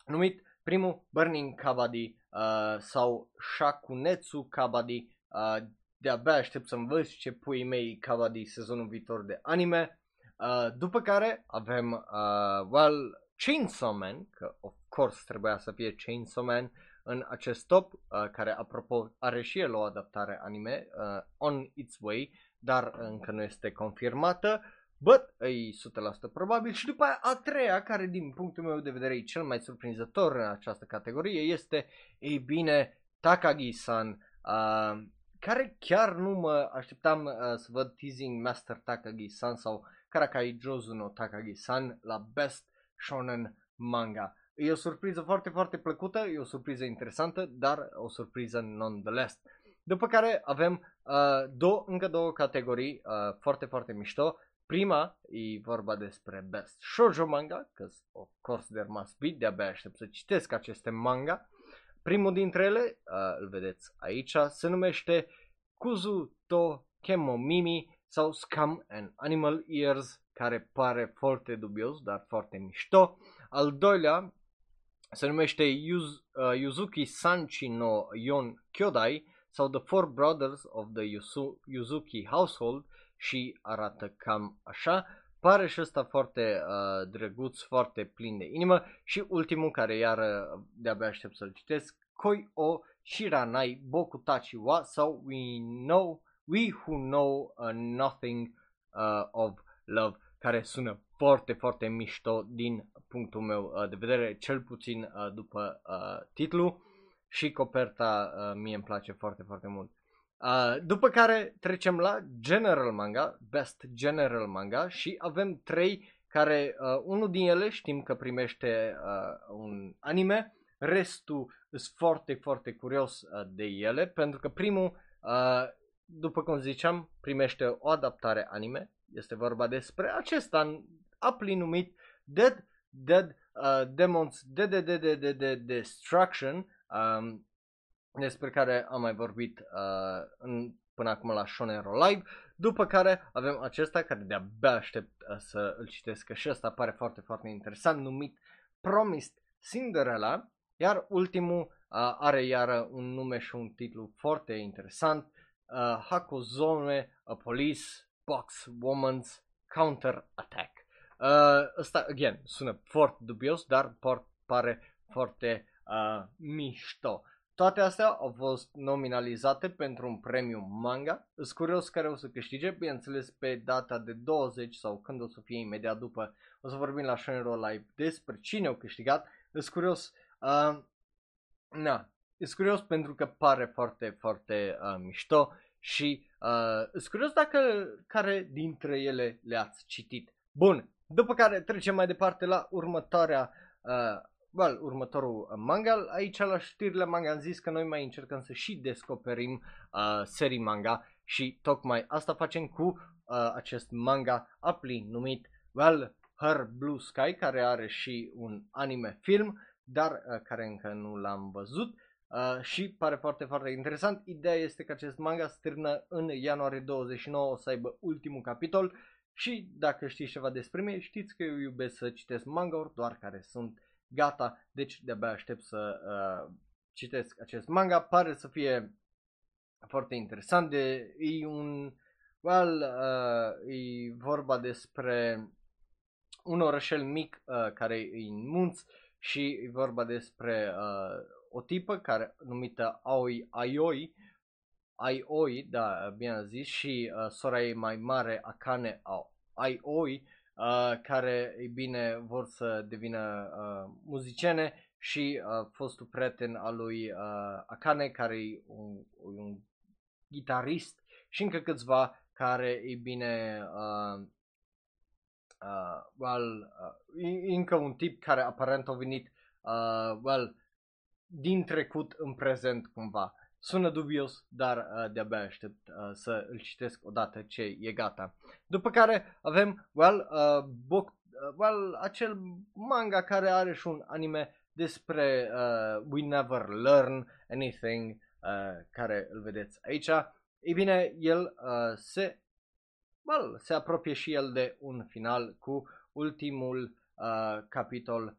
numit primul Burning Kabaddi uh, sau Shakunetsu Kabaddi. Uh, de-abia aștept să învăț ce pui mei ca va de sezonul viitor de anime. Uh, după care avem, uh, well, Chainsaw Man, că of course trebuia să fie Chainsaw Man în acest top, uh, care apropo are și el o adaptare anime, uh, On Its Way, dar încă nu este confirmată. But, e 100% probabil. Și după aia, a treia, care din punctul meu de vedere e cel mai surprinzător în această categorie, este, ei bine, Takagi-san, uh, care chiar nu mă așteptam uh, să văd teasing Master Takagi-san sau Karakai Jozu no Takagi-san la Best Shonen Manga. E o surpriză foarte, foarte plăcută, e o surpriză interesantă, dar o surpriză nonetheless. După care avem uh, două, încă două categorii uh, foarte, foarte mișto. Prima e vorba despre Best Shoujo Manga, că of course there must be, de-abia aștept să citesc aceste manga. Primul dintre ele, uh, îl vedeți aici, se numește Kuzu to Kemo Mimi sau Scum and Animal Ears, care pare foarte dubios, dar foarte mișto. Al doilea se numește Yuz, uh, Yuzuki Sanchi no Yon Kyodai sau The Four Brothers of the Yuzu, Yuzuki Household și arată cam așa. Pare și ăsta foarte uh, drăguț, foarte plin de inimă și ultimul care iar uh, de-abia aștept să-l citesc, Koi o Shiranai Bokutachi wa sau We Know We Who Know uh, Nothing uh, of Love care sună foarte, foarte mișto din punctul meu uh, de vedere, cel puțin uh, după uh, titlu. Și coperta uh, mie îmi place foarte, foarte mult. Uh, după care trecem la General Manga, Best General Manga. Și avem trei care, uh, unul din ele știm că primește uh, un anime, restul sunt foarte, foarte curios uh, de ele, pentru că primul, uh, după cum ziceam, primește o adaptare anime, este vorba despre acesta apli numit Dead, Dead uh, Demons, Dead, Dead, Dead, Dead, Dead Destruction, um, despre care am mai vorbit uh, în, până acum la Shonero Live, după care avem acesta care de-abia aștept uh, să îl citesc, că și ăsta pare foarte, foarte interesant, numit Promised Cinderella, iar ultimul uh, are iară un nume și un titlu foarte interesant, uh, Hakozome, A Police Box Woman's Counter Attack. Uh, ăsta, again, sună foarte dubios, dar por- pare foarte uh, mișto. Toate astea au fost nominalizate pentru un premiu manga. Sunt curios care o să câștige, bineînțeles pe data de 20 sau când o să fie imediat după, o să vorbim la Shonero Live despre cine au câștigat. Sunt curios, uh, na, sunt curios pentru că pare foarte, foarte uh, mișto și uh, sunt curios dacă care dintre ele le-ați citit. Bun, după care trecem mai departe la următoarea uh, well, următorul manga. Aici la știrile manga am zis că noi mai încercăm să și descoperim uh, serii manga și tocmai asta facem cu uh, acest manga apli numit Well, Her Blue Sky, care are și un anime film, dar uh, care încă nu l-am văzut. Uh, și pare foarte, foarte interesant. Ideea este că acest manga se termină în ianuarie 29, o să aibă ultimul capitol și dacă știți ceva despre mine, știți că eu iubesc să citesc manga-uri doar care sunt gata, deci de-abia aștept să uh, citesc acest manga. Pare să fie foarte interesant, de, e un, well, uh, e vorba despre un orășel mic uh, care e în munți și e vorba despre uh, o tipă care numită Aoi Aioi, Aioi, da, bine zis, și uh, sora ei mai mare, Akane Aioi, uh, care, e bine, vor să devină uh, muziciene și uh, fostul prieten al lui uh, Akane, care e un, un gitarist și încă câțiva care, e bine, uh, uh, well, uh, încă un tip care aparent a venit, uh, well, din trecut în prezent cumva. Sună dubios, dar uh, de-abia aștept uh, să îl citesc odată ce e gata. După care avem, well, uh, book, uh, well, acel manga care are și un anime despre uh, We Never Learn Anything, uh, care îl vedeți aici. Ei bine, el uh, se, well, se apropie și el de un final cu ultimul uh, capitol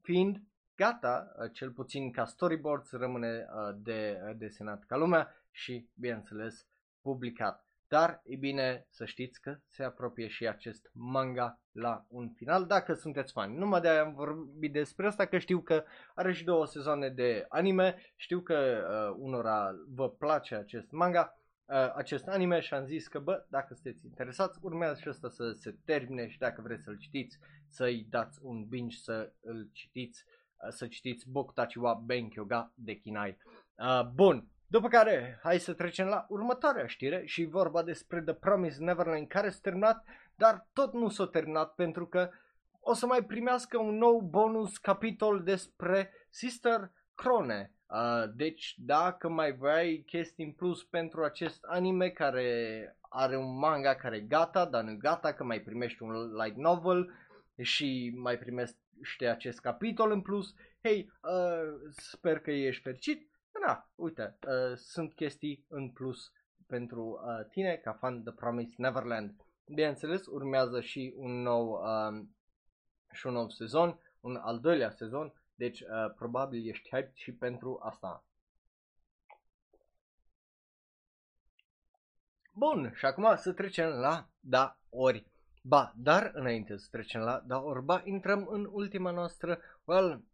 fiind gata, uh, cel puțin ca storyboards rămâne uh, de desenat ca lumea și, bineînțeles, publicat. Dar e bine să știți că se apropie și acest manga la un final, dacă sunteți fani. Numai de aia am vorbit despre asta, că știu că are și două sezoane de anime, știu că uh, unora vă place acest manga, uh, acest anime și am zis că, bă, dacă sunteți interesați, urmează și asta să se termine și dacă vreți să-l citiți, să-i dați un binge să îl citiți, uh, să citiți Bokutachi wa Benkyo ga Dekinai. Uh, bun, după care, hai să trecem la următoarea știre și vorba despre The Promise Neverland care s-a terminat, dar tot nu s-a terminat pentru că o să mai primească un nou bonus capitol despre Sister Crone. Uh, deci dacă mai vrei chestii în plus pentru acest anime care are un manga care e gata, dar nu gata, că mai primești un light novel și mai primești acest capitol în plus, hei, uh, sper că ești fericit na, uite, uh, sunt chestii în plus pentru uh, tine ca fan de Promise Neverland. Bineînțeles, urmează și un nou, uh, și un nou sezon, un al doilea sezon, deci uh, probabil ești hyped și pentru asta. Bun, și acum să trecem la da ori ba, dar înainte să trecem la da ori ba, intrăm în ultima noastră, well,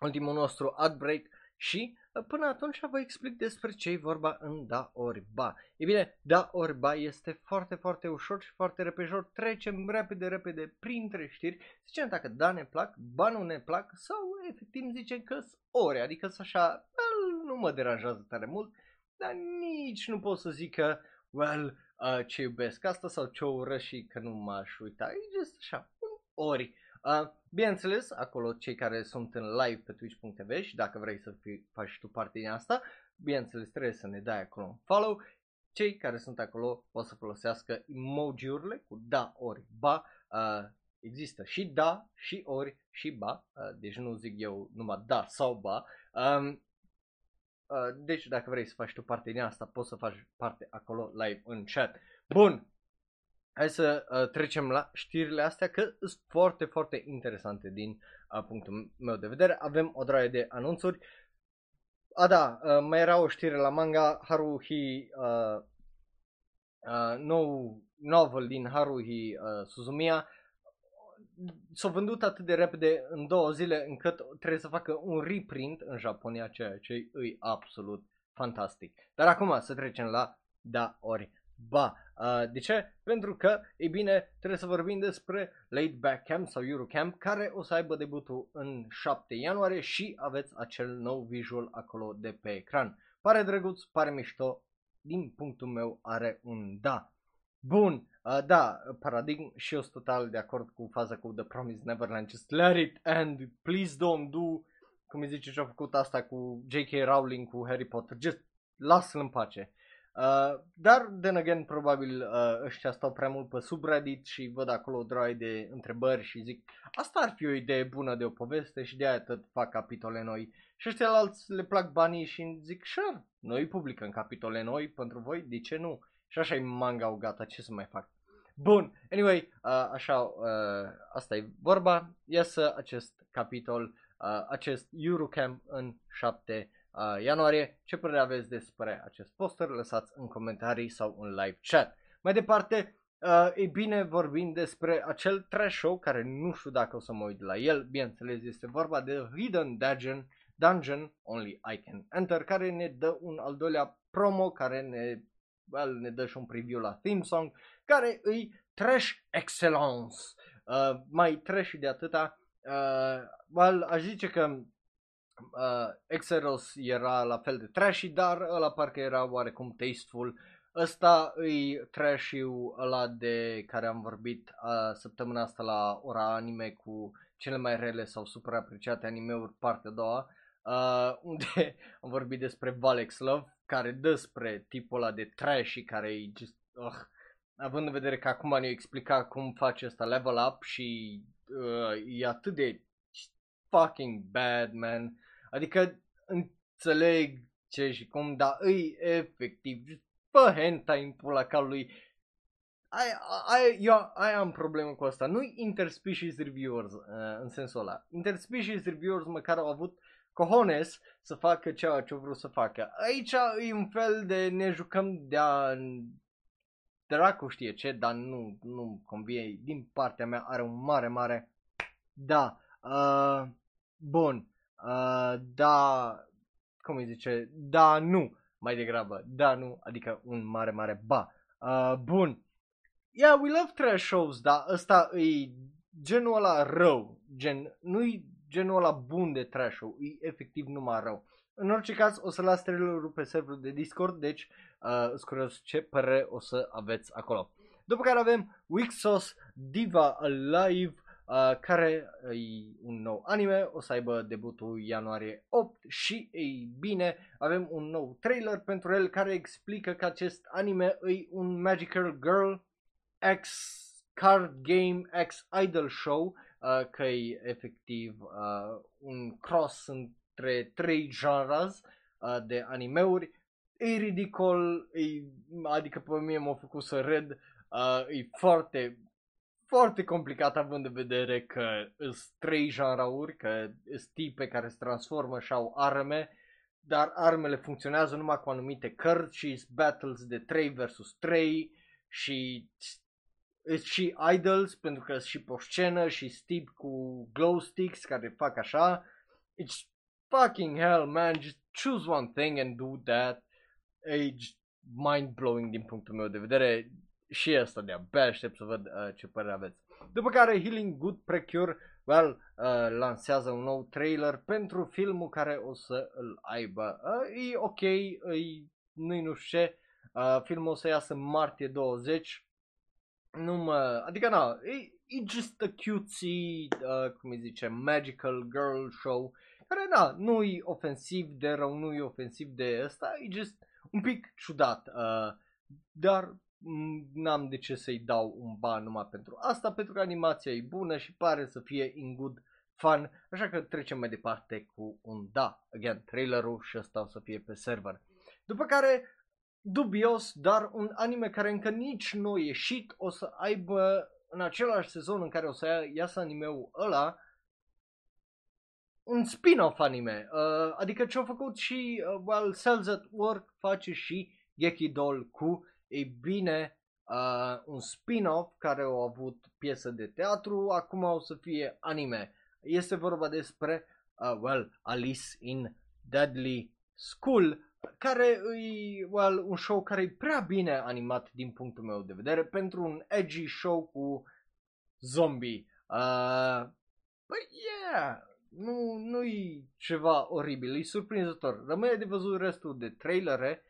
ultimul nostru ad break și Până atunci vă explic despre ce e vorba în da ori ba. E bine, da ori ba este foarte, foarte ușor și foarte repejor. Trecem repede, repede printre știri. Zicem dacă da ne plac, ba nu ne plac sau efectiv zicem că sunt ore. Adică sunt așa, well, nu mă deranjează tare mult, dar nici nu pot să zic că, well, uh, ce iubesc asta sau ce urăsc și că nu m-aș uita. E just așa, ori. Uh, bineînțeles, acolo cei care sunt în live pe twitch.tv și dacă vrei să fii, faci tu parte din asta, bineînțeles trebuie să ne dai acolo un follow. Cei care sunt acolo pot să folosească emoji-urile cu da ori ba. Uh, există și da, și ori, și ba. Uh, deci nu zic eu numai da sau ba. Um, uh, deci dacă vrei să faci tu parte din asta, poți să faci parte acolo live în chat. Bun, hai să uh, trecem la știrile astea că sunt foarte, foarte interesante din uh, punctul meu de vedere. Avem o draie de anunțuri. A, da, uh, mai era o știre la manga Haruhi, uh, uh, nou novel din Haruhi uh, Suzumiya. S-a vândut atât de repede în două zile încât trebuie să facă un reprint în Japonia, ceea ce e absolut fantastic. Dar acum să trecem la da ori ba. Uh, de ce? Pentru că, e bine, trebuie să vorbim despre Late Back Camp sau Eurocamp, care o să aibă debutul în 7 ianuarie și aveți acel nou visual acolo de pe ecran. Pare drăguț, pare mișto, din punctul meu are un da. Bun, uh, da, paradigm și eu sunt total de acord cu faza cu The Promised Neverland, just let it end, please don't do, cum îi zice ce a făcut asta cu J.K. Rowling, cu Harry Potter, just lasă-l în pace. Uh, dar, then again, probabil uh, ăștia stau prea mult pe subreddit și văd acolo o droaie de întrebări și zic asta ar fi o idee bună de o poveste și de aia tot fac capitole noi. Și ăștia alți le plac banii și zic, sure, noi publicăm capitole noi pentru voi, de ce nu? Și așa e manga gata, ce să mai fac? Bun, anyway, uh, așa, uh, asta e vorba, iasă acest capitol, uh, acest Eurocamp în 7 uh, ianuarie. Ce părere aveți despre acest poster? Lăsați în comentarii sau în live chat. Mai departe, uh, e bine vorbim despre acel trash show care nu știu dacă o să mă uit la el. Bineînțeles, este vorba de Hidden Dungeon, Dungeon Only I Can Enter, care ne dă un al doilea promo, care ne, well, ne dă și un preview la theme song, care îi trash excellence. Uh, mai trash de atâta, uh, well, aș zice că uh, Exeros era la fel de trashy, dar ăla parcă era oarecum tasteful. Ăsta îi trashy-ul ăla de care am vorbit uh, săptămâna asta la ora anime cu cele mai rele sau super apreciate animeuri partea a doua, uh, [LAUGHS] unde am vorbit despre Valex Love, care dă spre tipul ăla de trashy care e just, uh, având în vedere că acum ne-a explicat cum face asta level up și uh, e atât de fucking bad, man. Adică înțeleg ce și cum, dar îi efectiv, fă hentai în pula calului. Ai, ai, eu ai am problemă cu asta. Nu interspecies reviewers uh, în sensul ăla. Interspecies reviewers măcar au avut cojones să facă ceea ce vreau să facă. Aici e un fel de ne jucăm de-a dracu știe ce, dar nu, nu convine. Din partea mea are un mare, mare da. Uh, bun. Uh, da, cum îi zice? Da, nu. Mai degrabă. Da, nu. Adică un mare, mare ba. Uh, bun. Yeah, we love trash shows, dar ăsta e genul ăla rău. Gen, nu-i genul ăla bun de trash show. E efectiv numai rău. În orice caz, o să las trailerul pe serverul de Discord, deci uh, îți curios ce părere o să aveți acolo. După care avem Weak Sauce Diva Alive, uh, care e un nou anime, o să aibă debutul ianuarie 8 și, ei bine, avem un nou trailer pentru el care explică că acest anime e un Magical Girl X Card Game X Idol Show, uh, că e efectiv uh, un cross între trei genres uh, de animeuri. E ridicol, e, adică pe mine m-a făcut să red, uh, e foarte, foarte complicat având în vedere că sunt trei genrauri, că sunt tipe care se transformă și au arme, dar armele funcționează numai cu anumite cărți și battles de 3 versus 3 și și idols pentru că și pe o scenă și Steve cu glow sticks care fac așa. It's fucking hell man, just choose one thing and do that. E mind blowing din punctul meu de vedere și asta de abia aștept să văd uh, ce părere aveți. După care Healing Good Precure well, uh, lansează un nou trailer pentru filmul care o să îl aibă. Uh, e ok, e, nu-i nu știu ce, uh, filmul o să iasă în martie 20, nu mă, adică na, e, e just a cutesy, uh, cum îi zice, magical girl show, care na, nu e ofensiv de rău, nu e ofensiv de ăsta, e just un pic ciudat, uh, dar n-am de ce să-i dau un ban numai pentru asta, pentru că animația e bună și pare să fie in good fun, așa că trecem mai departe cu un da, again, trailerul și ăsta o să fie pe server. După care, dubios, dar un anime care încă nici nu a ieșit, o să aibă în același sezon în care o să iasă animeul ăla, un spin-off anime, uh, adică ce-au făcut și, uh, well, Cells at Work face și Gekidol cu ei bine, uh, un spin-off care au avut piesă de teatru, acum o să fie anime. Este vorba despre, uh, well, Alice in Deadly School, care e, well, un show care e prea bine animat din punctul meu de vedere pentru un edgy show cu zombie. Uh, but yeah, nu, nu e ceva oribil, e surprinzător. Rămâne de văzut restul de trailere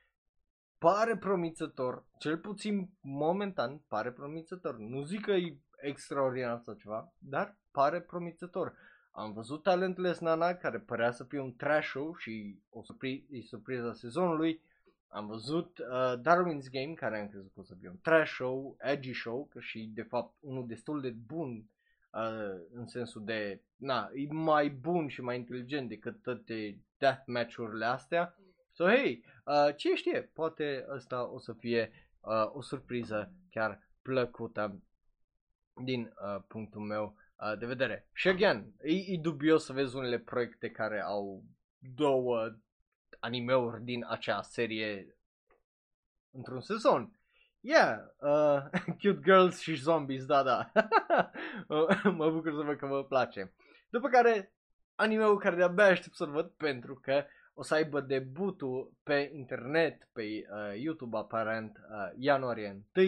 pare promițător, cel puțin momentan pare promițător. Nu zic că e extraordinar sau ceva, dar pare promițător. Am văzut Talentless Nana care părea să fie un trash show și o surpri- e surpriza sezonului. Am văzut uh, Darwin's Game care am crezut că o să fie un trash show, edgy show că și de fapt unul destul de bun uh, în sensul de, na, e mai bun și mai inteligent decât toate deathmatch-urile astea. So, hey, uh, ce știe, poate asta o să fie uh, o surpriză chiar plăcută din uh, punctul meu uh, de vedere. Și again, e, e dubios să vezi unele proiecte care au două animeuri din acea serie într-un sezon. Yeah, uh, [LAUGHS] cute girls și zombies, da, da. [LAUGHS] mă bucur să văd că vă place. După care, animeul care de-abia aștept să-l văd pentru că o să aibă debutul pe internet, pe uh, YouTube aparent, uh, ianuarie 1.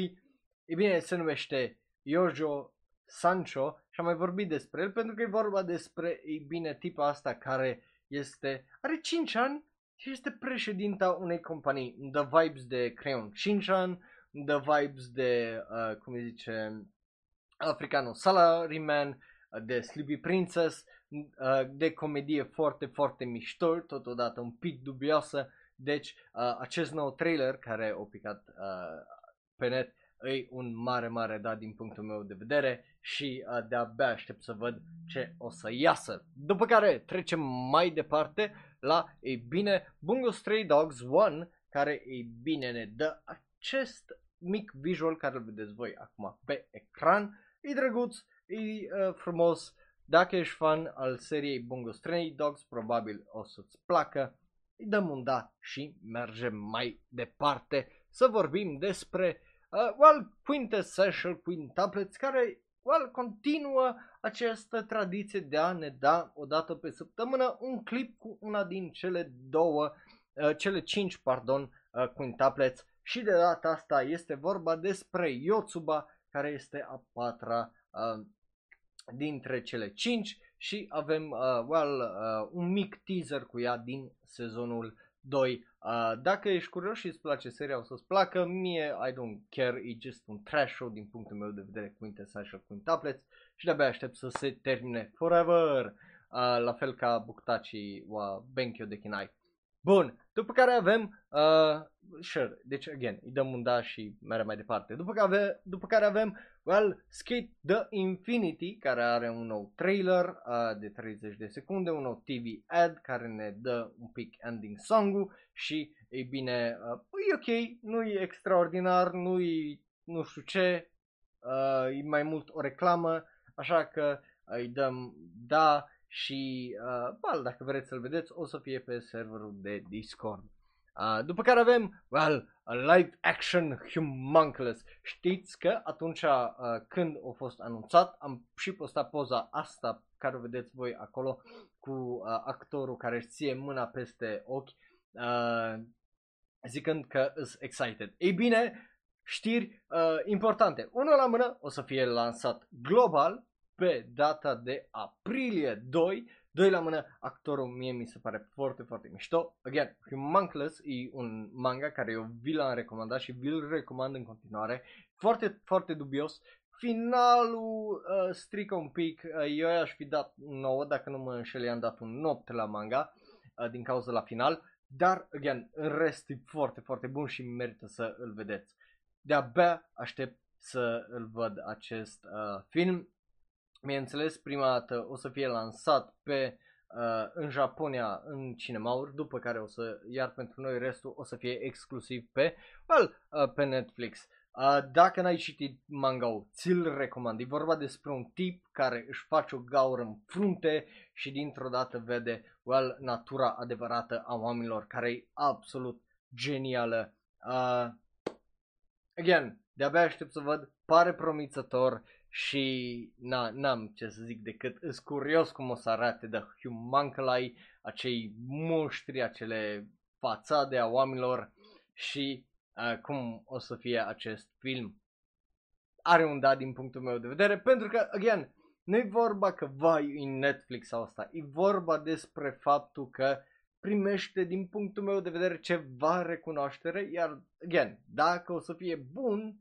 E bine, se numește Yojo Sancho și am mai vorbit despre el pentru că e vorba despre, e bine, tipa asta care este, are 5 ani și este președinta unei companii, The Vibes de Crayon. Shinchan, The Vibes de, uh, cum îi zice, Africano Salaryman, uh, de Sleepy Princess, uh, de comedie foarte, foarte mișto, totodată un pic dubioasă, deci uh, acest nou trailer care a picat uh, pe net e un mare, mare da din punctul meu de vedere și uh, de-abia aștept să văd ce o să iasă. După care trecem mai departe la, ei bine, Bungo Stray Dogs 1, care, ei bine, ne dă acest mic visual care îl vedeți voi acum pe ecran. E drăguț, e uh, frumos, Dacă ești fan al seriei Bungo Stray Dogs, probabil o să-ți placă. Îi dăm un da și mergem mai departe să vorbim despre uh, well, Quintessential Quintuplets, care well, continuă această tradiție de a ne da o dată pe săptămână un clip cu una din cele două, uh, cele cinci, pardon, uh, quintuplets și de data asta este vorba despre Yotsuba, care este a patra uh, dintre cele cinci. Și avem uh, well, uh, un mic teaser cu ea din sezonul 2. Uh, dacă ești curios și îți place seria, o să-ți placă. Mie, I don't care, e just un trash show din punctul meu de vedere cu Quintessential Quintuplets și de-abia aștept să se termine forever. Uh, la fel ca Buktachi wa Benkyo de Kinai. Bun, după care avem, uh, sure, deci again, îi dăm un da și merem mai departe. După care, avem, după care avem, well, Skate the Infinity, care are un nou trailer uh, de 30 de secunde, un nou TV ad care ne dă un pic ending song-ul și, ei bine, uh, e ok, nu e extraordinar, nu e nu știu ce, uh, e mai mult o reclamă, așa că îi dăm da și, uh, well, dacă vreți să-l vedeți, o să fie pe serverul de Discord. Uh, după care avem, well, a live action humunculus. Știți că atunci uh, când a fost anunțat, am și postat poza asta care o vedeți voi acolo cu uh, actorul care își ție mâna peste ochi, uh, zicând că is excited. Ei bine, știri uh, importante. Unul la mână o să fie lansat global pe data de aprilie 2. Doi la mână, actorul mie mi se pare foarte, foarte mișto. Again, Humunculus e un manga care eu vi l-am recomandat și vi-l recomand în continuare. Foarte, foarte dubios. Finalul uh, strică un pic, uh, eu aș fi dat 9, dacă nu mă înșel, i-am dat un 8 la manga uh, din cauza la final. Dar, again, în rest e foarte, foarte bun și merită să îl vedeți. De-abia aștept să îl văd acest uh, film Bineînțeles, prima dată o să fie lansat pe uh, în Japonia în cinemauri, după care o să, iar pentru noi restul o să fie exclusiv pe, well, uh, pe Netflix. Uh, dacă n-ai citit manga ți-l recomand. E vorba despre un tip care își face o gaură în frunte și dintr-o dată vede, well, natura adevărată a oamenilor, care e absolut genială. Uh, again, de-abia aștept să văd, pare promițător și na, n-am ce să zic decât îs curios cum o să arate de Humanculi, acei muștri, acele fațade a oamenilor și uh, cum o să fie acest film. Are un da din punctul meu de vedere, pentru că, again, nu e vorba că vai în Netflix sau asta, e vorba despre faptul că primește din punctul meu de vedere ceva recunoaștere, iar, again, dacă o să fie bun,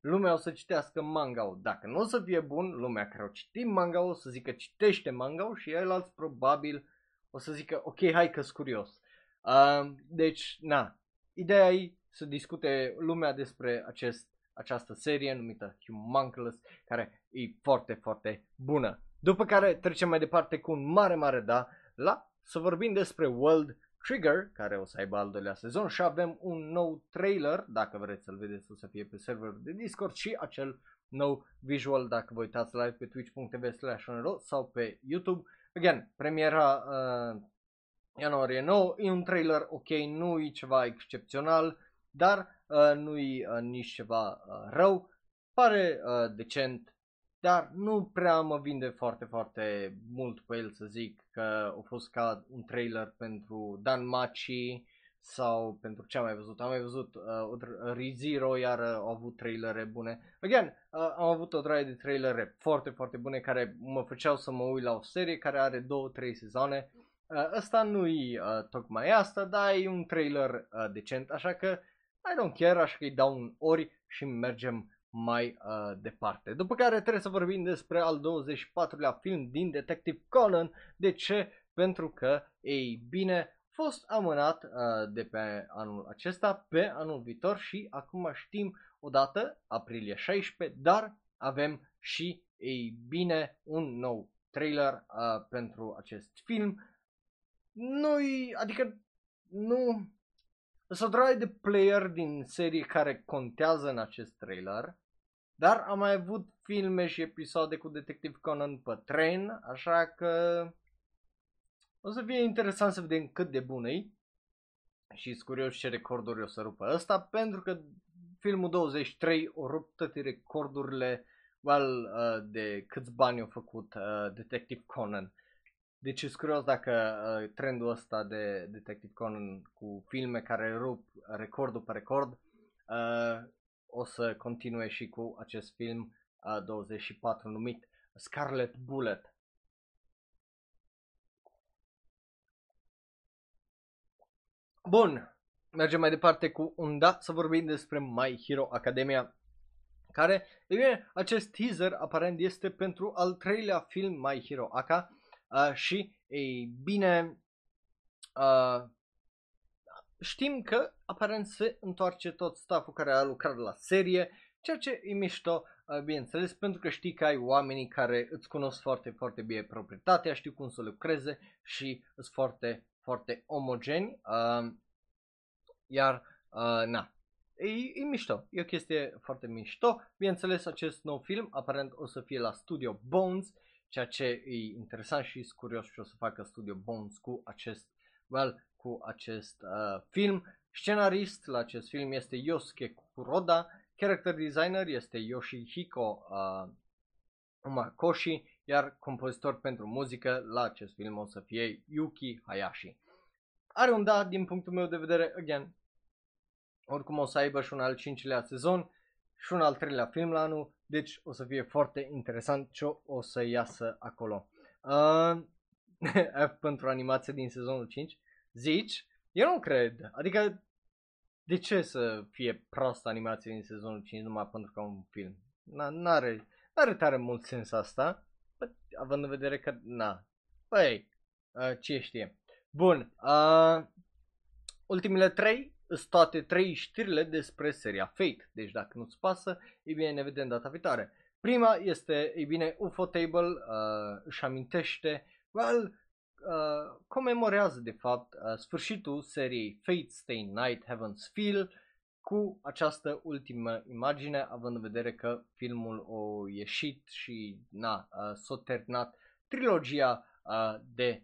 lumea o să citească manga Dacă nu o să fie bun, lumea care o citit manga o să zică citește manga și el probabil o să zică ok, hai că curios. Uh, deci, na, ideea e să discute lumea despre acest, această serie numită Humunculus, care e foarte, foarte bună. După care trecem mai departe cu un mare, mare da la să vorbim despre World Trigger, care o să aibă al doilea sezon și avem un nou trailer, dacă vreți să-l vedeți o să fie pe server de Discord și acel nou visual dacă vă uitați live pe twitch.tv slash sau pe YouTube. Again, premiera uh, ianuarie 9, e un trailer ok, nu e ceva excepțional, dar uh, nu e uh, nici ceva uh, rău, pare uh, decent, dar nu prea mă vinde foarte, foarte mult pe el să zic că a fost ca un trailer pentru Dan Machi sau pentru ce am mai văzut. Am mai văzut uh, ReZero, iar uh, au avut trailere bune. Again, uh, am avut o draie de trailere foarte, foarte bune care mă făceau să mă uit la o serie care are două, trei sezoane. Uh, ăsta nu e uh, tocmai asta, dar e un trailer uh, decent, așa că I don't care, așa că îi dau un ori și mergem mai uh, departe. După care trebuie să vorbim despre al 24-lea film din Detective Conan. De ce? Pentru că, ei bine, fost amânat uh, de pe anul acesta pe anul viitor și acum știm odată, aprilie 16, dar avem și, ei bine, un nou trailer uh, pentru acest film. nu adică nu sunt o de player din serie care contează în acest trailer, dar am mai avut filme și episoade cu Detective Conan pe tren, așa că o să fie interesant să vedem cât de bun e și sunt curios ce recorduri o să rupă ăsta, pentru că filmul 23 o rupt toate recordurile well, uh, de câți bani au făcut uh, Detective Conan. Deci sunt curios dacă uh, trendul ăsta de Detective Conan cu filme care rup recordul pe record uh, o să continue și cu acest film uh, 24 numit Scarlet Bullet. Bun, mergem mai departe cu un da să vorbim despre My Hero Academia care, e bine, acest teaser aparent este pentru al treilea film My Hero Aka uh, și, ei bine, uh, știm că aparent se întoarce tot stafful care a lucrat la serie, ceea ce e mișto, uh, bineînțeles, pentru că știi că ai oamenii care îți cunosc foarte, foarte bine proprietatea, știu cum să lucreze și sunt foarte, foarte omogeni. Uh, iar, uh, na, E, e mișto, e o chestie foarte mișto. Bineînțeles, acest nou film aparent o să fie la Studio Bones, ceea ce e interesant și sunt curios ce o să facă Studio Bones cu acest, well, cu acest uh, film. Scenarist la acest film este Yosuke Kuroda, character designer este Yoshihiko uh, Umakoshi, iar compozitor pentru muzică la acest film o să fie Yuki Hayashi. Are un da din punctul meu de vedere, again, oricum o să aibă și un al cincilea sezon și un al treilea film la anul, deci o să fie foarte interesant ce o să iasă acolo. Uh, [LAUGHS] F pentru animație din sezonul 5, zici? Eu nu cred, adică de ce să fie prost animație din sezonul 5 numai pentru că un film? N-are, n-are tare mult sens asta, Bă, având în vedere că, na, păi, uh, ce știe. Bun, uh, ultimele trei sunt toate trei știrile despre seria Fate. Deci dacă nu-ți pasă, e bine, ne vedem data viitoare. Prima este, e bine, UFO Table uh, își amintește, well, uh, comemorează de fapt uh, sfârșitul seriei Fate Stay Night Heaven's Feel cu această ultimă imagine, având în vedere că filmul a ieșit și na, uh, s-a terminat trilogia uh, de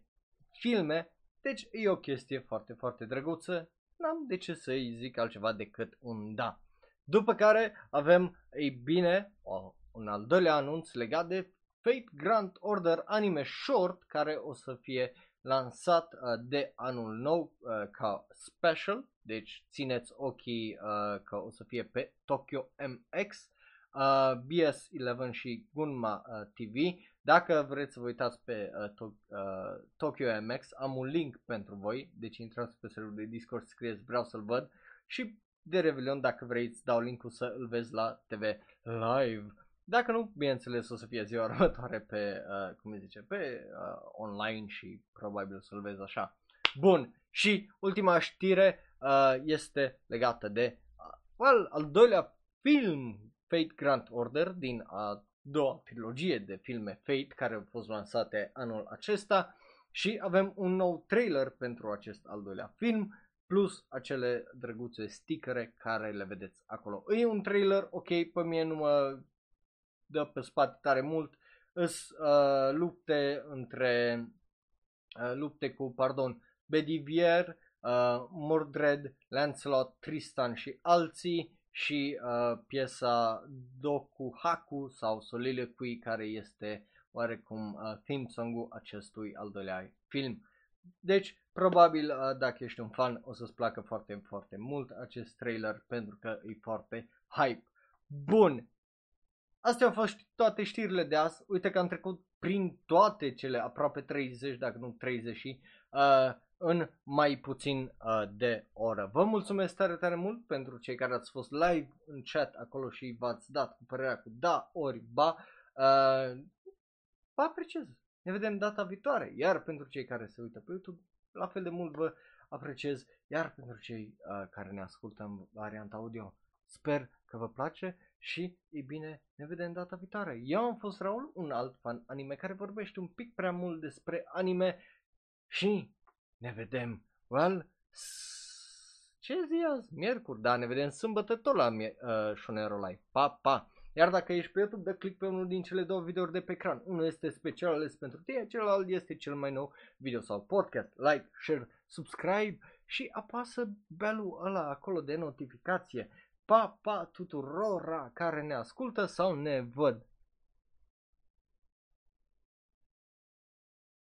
filme, deci e o chestie foarte, foarte drăguță n-am de ce să-i zic altceva decât un da. După care avem, ei bine, o, un al doilea anunț legat de Fate Grand Order Anime Short care o să fie lansat uh, de anul nou uh, ca special, deci țineți ochii uh, că o să fie pe Tokyo MX, uh, BS11 și Gunma uh, TV. Dacă vreți să vă uitați pe uh, to- uh, Tokyo MX, am un link pentru voi, deci intrați pe serverul de Discord, scrieți vreau să-l văd și de Revelion dacă vrei îți dau linkul să îl vezi la TV live. Dacă nu, bineînțeles o să fie ziua [LAUGHS] următoare pe, uh, cum îi zice, pe uh, online și probabil să-l vezi așa. Bun, și ultima știre uh, este legată de uh, well, al doilea film Fate Grand Order din a doua trilogie de filme Fate care au fost lansate anul acesta și avem un nou trailer pentru acest al doilea film plus acele drăguțe stickere care le vedeți acolo. E un trailer, ok, pe mine nu mă dă pe spate tare mult, îs uh, lupte între uh, lupte cu, pardon, Bedivier, uh, Mordred, Lancelot, Tristan și alții și uh, piesa Doku Haku sau Soliloquy care este oarecum uh, theme song-ul acestui al doilea film. Deci, probabil, uh, dacă ești un fan, o să-ți placă foarte, foarte mult acest trailer pentru că e foarte hype. Bun! Astea au fost toate știrile de azi. Uite că am trecut prin toate cele aproape 30, dacă nu 30 și uh, în mai puțin uh, de oră. Vă mulțumesc tare, tare mult pentru cei care ați fost live în chat acolo și v-ați dat cu părerea cu da ori ba. Uh, vă apreciez. Ne vedem data viitoare. Iar pentru cei care se uită pe YouTube, la fel de mult vă apreciez. Iar pentru cei uh, care ne ascultă în varianta audio, sper că vă place și, e bine, ne vedem data viitoare. Eu am fost Raul, un alt fan anime care vorbește un pic prea mult despre anime și ne vedem, well, ce zi azi? Miercuri, da, ne vedem sâmbătă tot la uh, Shonero Live. Pa, pa! Iar dacă ești pe YouTube, dă click pe unul din cele două videouri de pe ecran. Unul este special ales pentru tine, celălalt este cel mai nou video sau podcast. Like, share, subscribe și apasă belul ăla acolo de notificație. Pa, pa tuturora care ne ascultă sau ne văd.